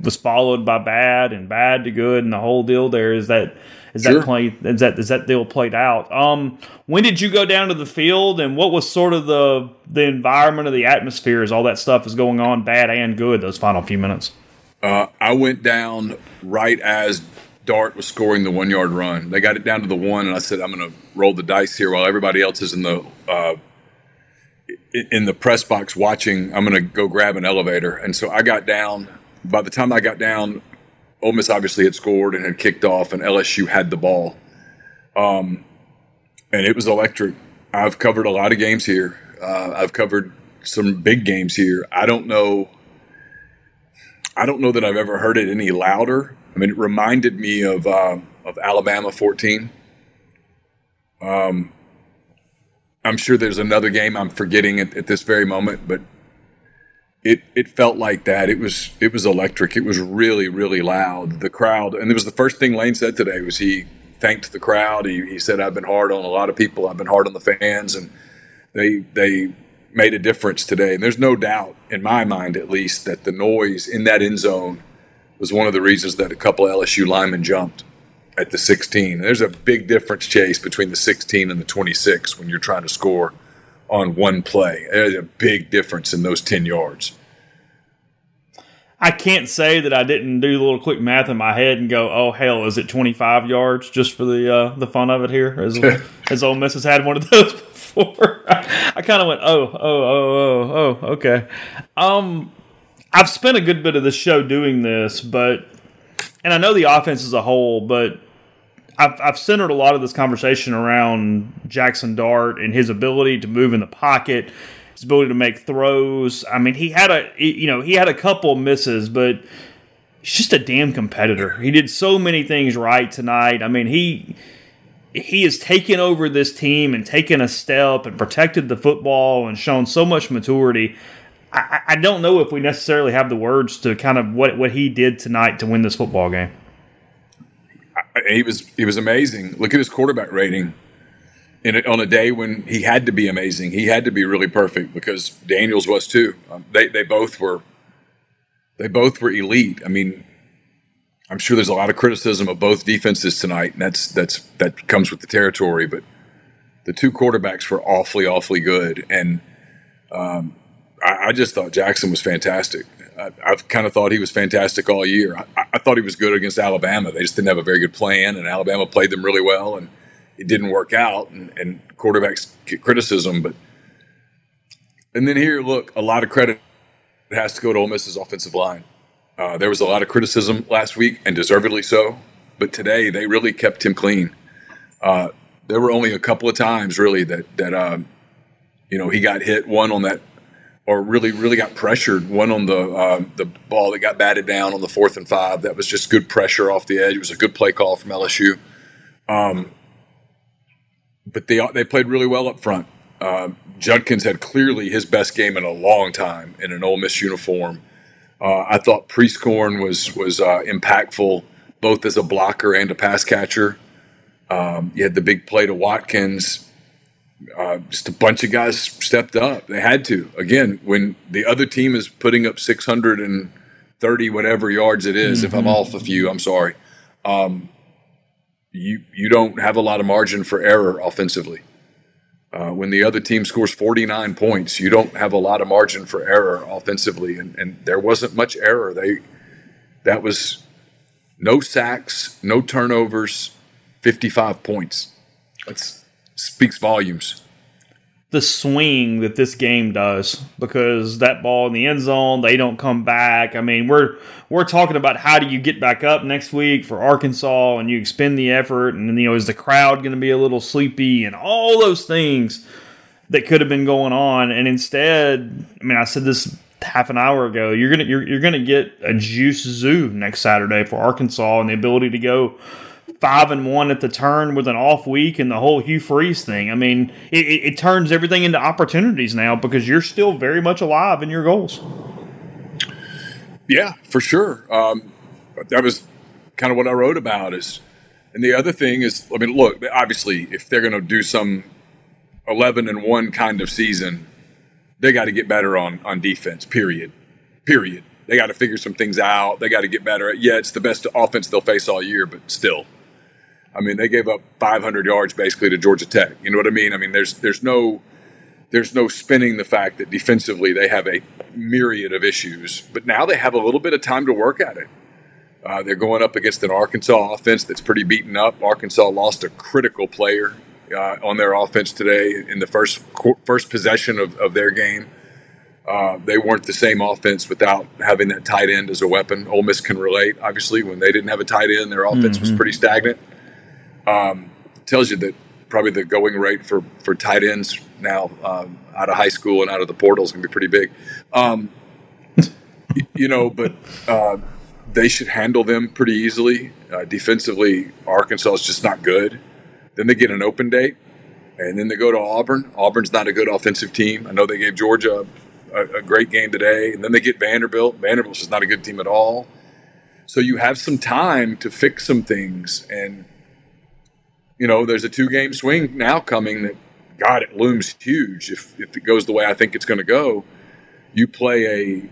was followed by bad and bad to good and the whole deal there is that is sure. that play is that is that deal played out? Um when did you go down to the field and what was sort of the the environment of the atmosphere as all that stuff is going on bad and good those final few minutes? Uh, i went down right as dart was scoring the one yard run. They got it down to the one and i said i'm going to roll the dice here while everybody else is in the uh, in the press box watching. I'm going to go grab an elevator. And so i got down by the time I got down, Ole Miss obviously had scored and had kicked off, and LSU had the ball. Um, and it was electric. I've covered a lot of games here. Uh, I've covered some big games here. I don't know. I don't know that I've ever heard it any louder. I mean, it reminded me of uh, of Alabama 14. Um, I'm sure there's another game I'm forgetting at, at this very moment, but it it felt like that. It was it was electric. It was really really loud. The crowd, and it was the first thing Lane said today was he thanked the crowd. He, he said I've been hard on a lot of people. I've been hard on the fans, and they they made a difference today. And there's no doubt in my mind, at least, that the noise in that end zone was one of the reasons that a couple LSU linemen jumped at the 16. There's a big difference, Chase, between the 16 and the 26 when you're trying to score on one play. There's a big difference in those 10 yards. I can't say that I didn't do a little quick math in my head and go, "Oh hell, is it 25 yards?" Just for the uh, the fun of it here, as as Ole Miss has had one of those before. I kind of went, "Oh, oh, oh, oh, oh, okay." Um, I've spent a good bit of the show doing this, but and I know the offense as a whole, but I've, I've centered a lot of this conversation around Jaxson Dart and his ability to move in the pocket, his ability to make throws. I mean, he had a you know he had a couple misses, but he's just a damn competitor. He did so many things right tonight. I mean, he he has taken over this team and taken a step and protected the football and shown so much maturity. I, I don't know if we necessarily have the words to kind of what what he did tonight to win this football game. He was he was amazing. Look at his quarterback rating. In a, on a day when he had to be amazing, he had to be really perfect because Daniels was too. Um, they they both were they both were elite. I mean, I'm sure there's a lot of criticism of both defenses tonight, and that's that's that comes with the territory. But the two quarterbacks were awfully awfully good, and um, I, I, just thought Jaxson was fantastic. I, have kind of thought he was fantastic all year. I, I, thought he was good against Alabama. They just didn't have a very good plan, and Alabama played them really well, and it didn't work out. And, and quarterbacks get criticism, but and then here, look, a lot of credit has to go to Ole Miss's offensive line. Uh, there was a lot of criticism last week, and deservedly so. But today, they really kept him clean. Uh, there were only a couple of times, really, that that um, you know he got hit. One on that or really really got pressured. One on the uh, the ball that got batted down on the fourth and five. That was just good pressure off the edge. It was a good play call from LSU. Um, but they they played really well up front. Uh, Judkins had clearly his best game in a long time in an Ole Miss uniform. Uh, I thought Prieskorn was was uh, impactful both as a blocker and a pass catcher. Um, you had the big play to Watkins uh, just a bunch of guys stepped up. They had to. Again, when the other team is putting up 630 whatever yards it is, mm-hmm. if I'm mm-hmm. off a few, I'm sorry. Um, you you don't have a lot of margin for error offensively. Uh, when the other team scores 49 points, you don't have a lot of margin for error offensively, and, and there wasn't much error. They that was no sacks, no turnovers, 55 points. That's speaks volumes. The swing that this game does, because that ball in the end zone, they don't come back. I mean, we're we're talking about how do you get back up next week for Arkansas, and you expend the effort, and you know, is the crowd going to be a little sleepy, and all those things that could have been going on, and instead, I mean, I said this half an hour ago. You're gonna you're, you're gonna get a juice zoo next Saturday for Arkansas and the ability to go five and one at the turn with an off week and the whole Hugh Freeze thing. I mean, it, it, turns everything into opportunities now because you're still very much alive in your goals. Yeah, for sure. Um, that was kind of what I wrote about. Is and the other thing is, I mean, look, obviously, if they're going to do some eleven and one kind of season, they got to get better on on defense. Period. Period. They got to figure some things out. They got to get better. Yeah, it's the best offense they'll face all year, but still, I mean, they gave up 500 yards basically to Georgia Tech. You know what I mean? I mean, there's there's no there's no spinning the fact that defensively they have a myriad of issues, but now they have a little bit of time to work at it. Uh, they're going up against an Arkansas offense that's pretty beaten up. Arkansas lost a critical player uh, on their offense today in the first first possession of, of their game. Uh, they weren't the same offense without having that tight end as a weapon. Ole Miss can relate. Obviously, when they didn't have a tight end, their offense mm-hmm. was pretty stagnant um, tells you that probably the going rate for for tight ends now um, out of high school and out of the portal is going to be pretty big. Um, you know, but uh, they should handle them pretty easily. Uh, defensively, Arkansas is just not good. Then they get an open date, and then they go to Auburn. Auburn's not a good offensive team. I know they gave Georgia a, a great game today, and then they get Vanderbilt. Vanderbilt's just not a good team at all. So you have some time to fix some things and you know, there's a two game swing now coming that, God, it looms huge. If, if it goes the way I think it's going to go, you play a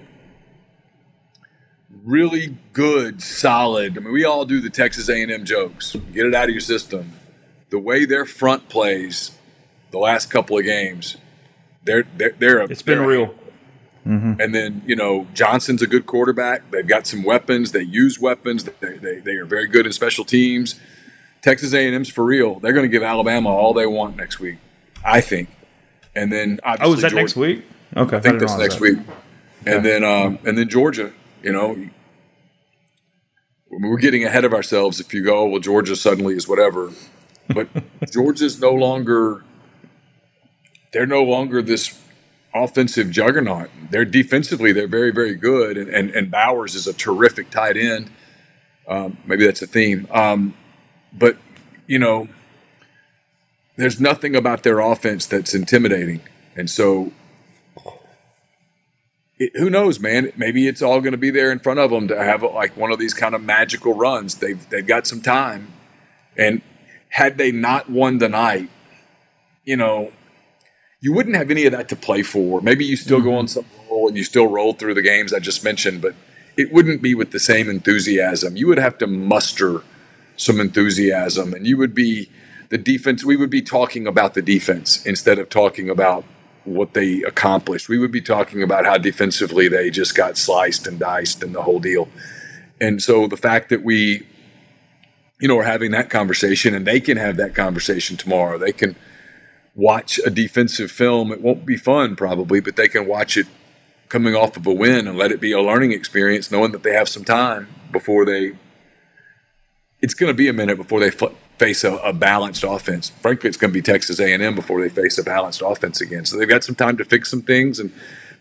really good, solid. I mean, we all do the Texas A&M jokes. Get it out of your system. The way their front plays the last couple of games, they're they're, they're a, it's been they're real. Mm-hmm. And then you know Johnson's a good quarterback. They've got some weapons. They use weapons. They, they, they are very good in special teams. Texas A&M's for real. They're going to give Alabama all they want next week, I think. And then obviously Oh, is that Georgia- next week? Okay, I think that's next that. week. And then um, and then Georgia, you know, we're getting ahead of ourselves if you go, well, Georgia suddenly is whatever. But Georgia's no longer they're no longer this offensive juggernaut. They're defensively, they're very, very good. And and, and Bowers is a terrific tight end. Um, maybe that's a theme. Um, but you know, there's nothing about their offense that's intimidating. And so it, who knows, man? Maybe it's all going to be there in front of them to have like one of these kind of magical runs. They've they've got some time, and had they not won the night, you know, you wouldn't have any of that to play for. Maybe you still go mm-hmm. on some roll and you still roll through the games I just mentioned, but it wouldn't be with the same enthusiasm. You would have to muster some enthusiasm, and you would be the defense. We would be talking about the defense instead of talking about what they accomplished. We would be talking about how defensively they just got sliced and diced and the whole deal. And so the fact that we, you know, are having that conversation and they can have that conversation tomorrow, they can watch a defensive film. It won't be fun probably, but they can watch it coming off of a win and let it be a learning experience, knowing that they have some time before they. It's going to be a minute before they f- face a, a balanced offense. Frankly, it's going to be Texas A&M before they face a balanced offense again. So they've got some time to fix some things and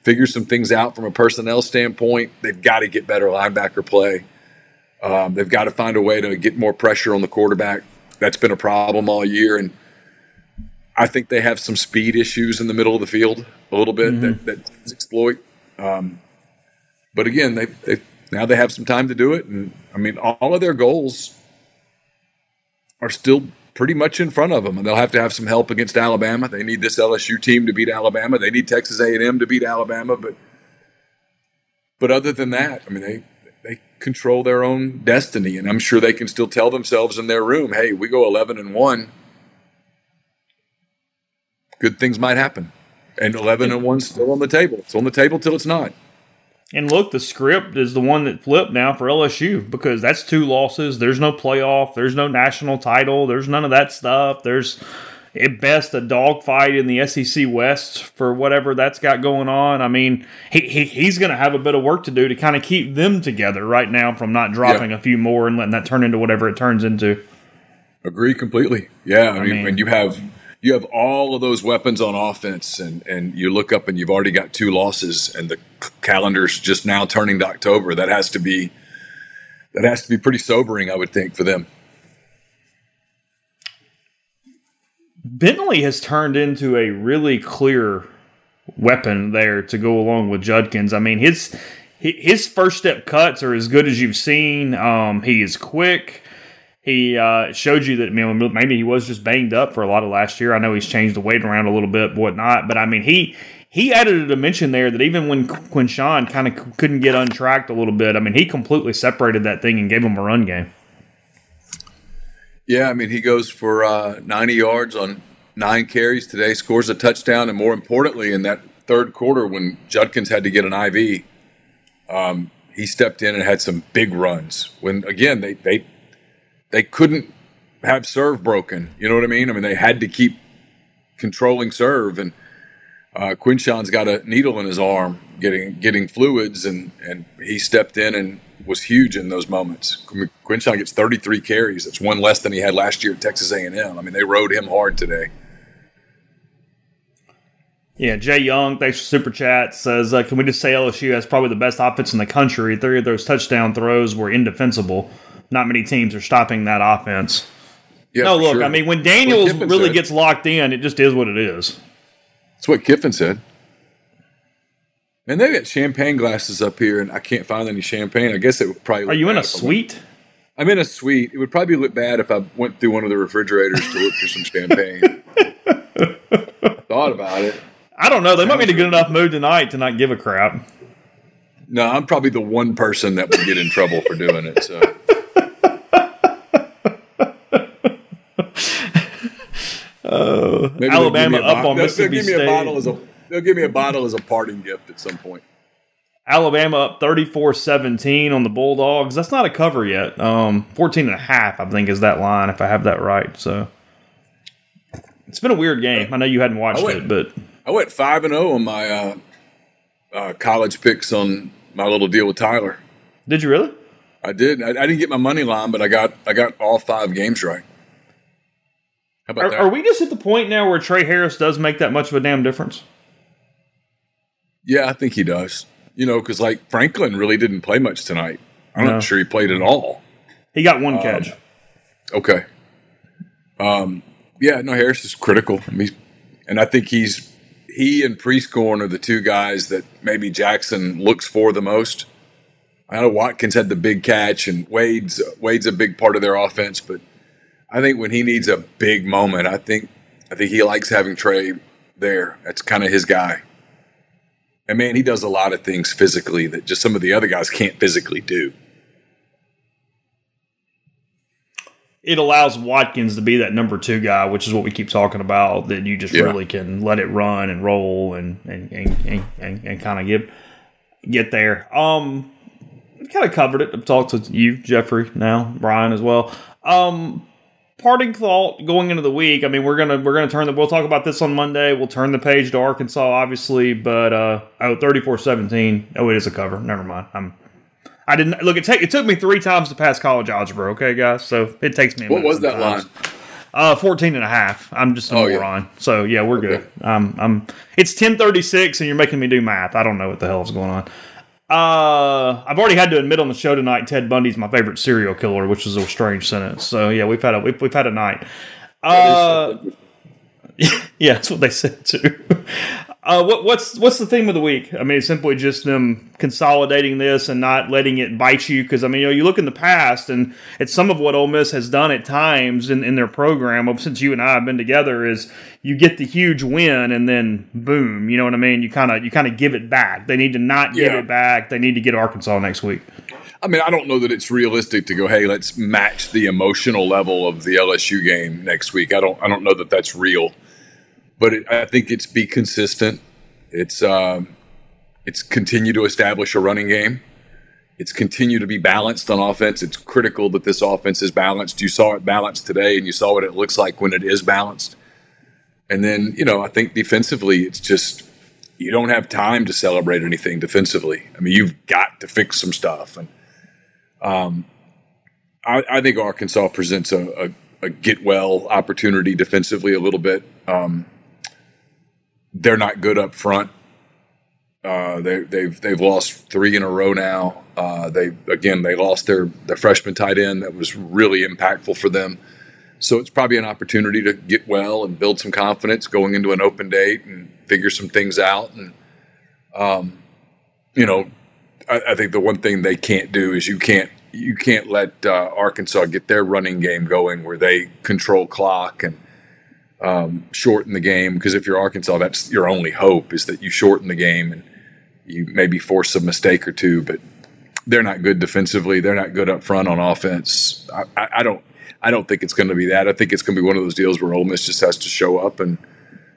figure some things out from a personnel standpoint. They've got to get better linebacker play. Um, they've got to find a way to get more pressure on the quarterback. That's been a problem all year, and I think they have some speed issues in the middle of the field a little bit that, that exploit. Um, but again, they they now they have some time to do it, and I mean, all of their goals are still pretty much in front of them, and they'll have to have some help against Alabama. They need this LSU team to beat Alabama. They need Texas A&M to beat Alabama, but but other than that, I mean, they they control their own destiny, and I'm sure they can still tell themselves in their room, "Hey, we go 11 and one, good things might happen." And 11 and one still on the table. It's on the table till it's not. And look, the script is the one that flipped now for LSU because that's two losses. There's no playoff. There's no national title. There's none of that stuff. There's at best a dogfight in the SEC West for whatever that's got going on. I mean, he, he he's going to have a bit of work to do to kind of keep them together right now from not dropping Yeah. a few more and letting that turn into whatever it turns into. Agree completely. Yeah, I, mean, mean- when you have you have all of those weapons on offense, and and you look up and you've already got two losses, and the calendar's just now turning to October. That has to be that has to be pretty sobering, I would think, for them. Bentley has turned into a really clear weapon there to go along with Judkins. I mean, his his first step cuts are as good as you've seen. Um, he is quick. He uh, showed you that maybe he was just banged up for a lot of last year. I know he's changed the weight around a little bit, whatnot. But I mean, he he added a dimension there that even when Quinshon kind of couldn't get untracked a little bit, I mean, he completely separated that thing and gave him a run game. Yeah, I mean, he goes for uh, 90 yards on nine carries today, scores a touchdown, and more importantly, in that third quarter when Judkins had to get an IV, um, he stepped in and had some big runs. When again, they they they couldn't have serve broken. You know what I mean? I mean, they had to keep controlling serve, and uh, Quinshon's got a needle in his arm, getting getting fluids, and and he stepped in and was huge in those moments. Qu- Quinshon gets 33 carries. That's one less than he had last year at Texas A&M. I mean, they rode him hard today. Yeah, Jay Young, thanks for super chat. Says, uh, can we just say LSU has probably the best offense in the country? Three of those touchdown throws were indefensible. Not many teams are stopping that offense. Yeah, no, look, sure. I mean, when Daniels really said. gets locked in, it just is what it is. That's what Kiffin said. And they got champagne glasses up here, and I can't find any champagne. I guess it would probably. Are you in a if I went- suite? I'm in a suite. It would probably look bad if I went through one of the refrigerators to look for some champagne. Thought about it. I don't know. They might be in a good enough mood tonight to not give a crap. No, I'm probably the one person that would get in trouble for doing it. So Maybe Alabama give me a up bo- on Mississippi they'll give me State. a bottle as a they'll give me a bottle as a parting gift at some point. Alabama up 34-17 on the Bulldogs. That's not a cover yet. Um, 14 and a half, I think, is that line, if I have that right. So it's been a weird game. I know you hadn't watched went- it, but I went five and zero on my uh, uh, college picks on my little deal with Tyler. did you really? I did. I, I didn't get my money line, but I got I got all five games right. How about Are, that? are we just at the point now where Tre Harris does make that much of a damn difference? Yeah, I think he does. You know, because like Franklin really didn't play much tonight. I'm No. not sure he played at all. He got Um, one catch. Okay. Um. Yeah. No, Harris is critical. I mean, and I think he's he and Prieskorn are the two guys that maybe Jaxson looks for the most. I know Watkins had the big catch, and Wade's Wade's a big part of their offense, but I think when he needs a big moment, I think I think he likes having Tre there. That's kind of his guy. And man, he does a lot of things physically that just some of the other guys can't physically do. it allows Watkins to be that number two guy, which is what we keep talking about. That you just Yeah. really can let it run and roll and and and, and, and, and kind of get get there. Um, kind of covered it. I've talked to you, Jeffrey, now Brian as well. Um, parting thought going into the week. I mean, we're gonna we're gonna turn the. We'll talk about this on Monday. We'll turn the page to Arkansas, obviously, but uh, oh, 34-17. Oh, it is a cover. Never mind. I'm. I didn't look. It, take, it took me three times to pass college algebra. Okay, guys. So it takes me. A What was that sometimes. line? Uh, 14 and a half. I'm just a Oh, yeah. moron. So yeah, we're good. Um, I'm. It's 10:36, and you're making me do math. I don't know what the hell is going on. Uh, I've already had to admit on the show tonight, Ted Bundy's my favorite serial killer, which is a strange sentence. So yeah, we've had a we've, we've had a night. Uh, yeah, that's what they said too. Uh, what, what's what's the theme of the week? I mean, it's simply just them consolidating this and not letting it bite you. Because I mean, you know, you look in the past, and it's some of what Ole Miss has done at times in, in their program. Since you and I have been together, is you get the huge win, and then boom, you know what I mean? You kind of you kind of give it back. They need to not give Yeah. it back. They need to get Arkansas next week. I mean, I don't know that it's realistic to go, hey, let's match the emotional level of the LSU game next week. I don't, I don't know that that's real, but it, I think it's be consistent. It's, um, it's continue to establish a running game. It's continue to be balanced on offense. It's critical that this offense is balanced. You saw it balanced today, and you saw what it looks like when it is balanced. And then, you know, I think defensively, it's just you don't have time to celebrate anything defensively. I mean, you've got to fix some stuff. And um, I, I think Arkansas presents a, a, a get well opportunity defensively a little bit. Um, they're not good up front. Uh, they, they've they've lost three in a row now. Uh, they again they lost their their freshman tight end that was really impactful for them. So it's probably an opportunity to get well and build some confidence going into an open date and figure some things out. And um, you know, I, I think the one thing they can't do is you can't you can't let uh, Arkansas get their running game going where they control clock and um, shorten the game. Because if you're Arkansas, that's your only hope is that you shorten the game and you maybe force a mistake or two. But they're not good defensively. They're not good up front on offense. I, I, I don't. I don't think it's going to be that. I think it's going to be one of those deals where Ole Miss just has to show up and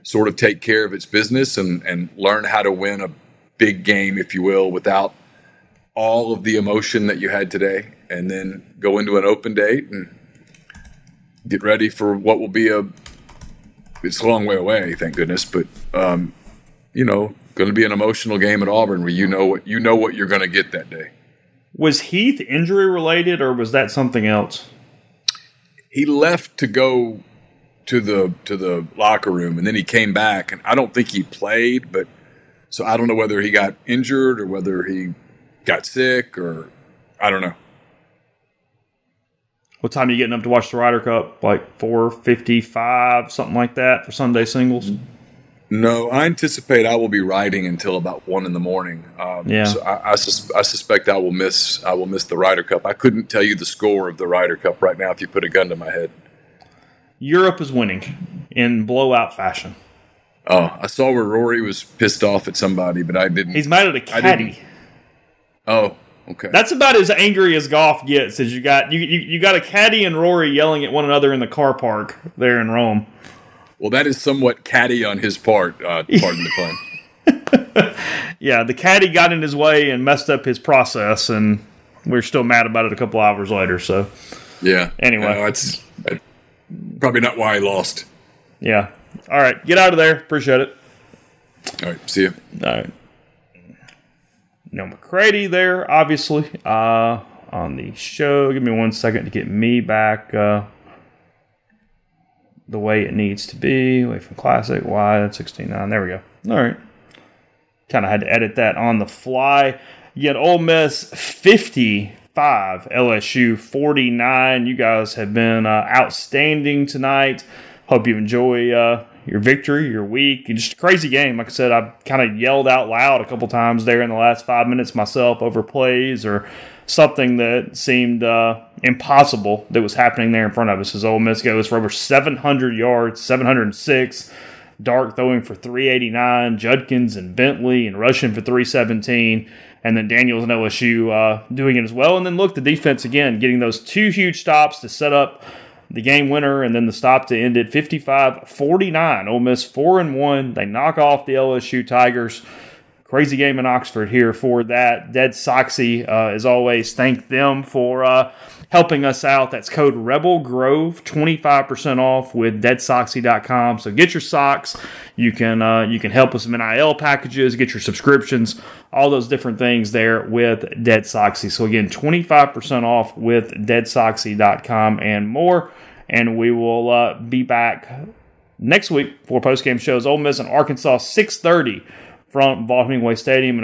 sort of take care of its business and, and learn how to win a big game, if you will, without all of the emotion that you had today, and then go into an open date and get ready for what will be a. It's a long way away, thank goodness, but um, you know, going to be an emotional game at Auburn where you know what you know what you're going to get that day. Was Heath injury related, or was that something else? he left to go to the to the locker room and then he came back and I don't think he played but so I don't know whether he got injured or whether he got sick or I don't know. What time are you getting up to watch the Ryder Cup? Like four fifty-five, something like that for Sunday singles. No, I anticipate I will be riding until about one in the morning. Um, Yeah. So I, I, sus- I suspect I will miss I will miss the Ryder Cup. I couldn't tell you the score of the Ryder Cup right now if you put a gun to my head. Europe is winning in blowout fashion. Oh, I saw where Rory was pissed off at somebody, but I didn't. He's mad at a caddy. Oh, okay. That's about as angry as golf gets. As you got you, you you got a caddy and Rory yelling at one another in the car park there in Rome. Well, that is somewhat caddy on his part. Uh, pardon the pun. yeah, the caddy got in his way and messed up his process, and we're still mad about it a couple hours later. So Yeah. Anyway. No, that's probably not why I lost. yeah, all right, get out of there. Appreciate it. All right. See you. All right. Neal McCready there, obviously, uh, on the show. Give me one second to get me back uh, the way it needs to be. Away from Classic, wide, 69. There we go. All right. Kind of had to edit that on the fly. Yet Ole Miss 55, LSU 49. You guys have been uh, outstanding tonight. Hope you enjoy uh, your victory, your week. Just a crazy game. Like I said, I kind of yelled out loud a couple times there in the last five minutes myself over plays or something that seemed uh, impossible that was happening there in front of us. As Ole Miss goes for over 700 yards, 706. Dart throwing for 389, Judkins and Bentley and rushing for 317, and then Daniels and LSU uh, doing it as well. And then look, the defense again getting those two huge stops to set up the game winner, and then the stop to end it 55 49. Ole Miss 4 and 1. They knock off the LSU Tigers. Crazy game in Oxford here for that. Dead Soxy, uh, as always, thank them for uh, helping us out. That's code Rebel Grove, 25% off with deadsoxy.com. So get your socks. You can uh, you can help with some NIL packages, get your subscriptions, all those different things there with Dead Soxy. So again, 25% off with deadsoxy.com and more. And we will uh, be back next week for post game shows. Ole Miss and Arkansas, 630 from Vaught Hemingway Stadium in a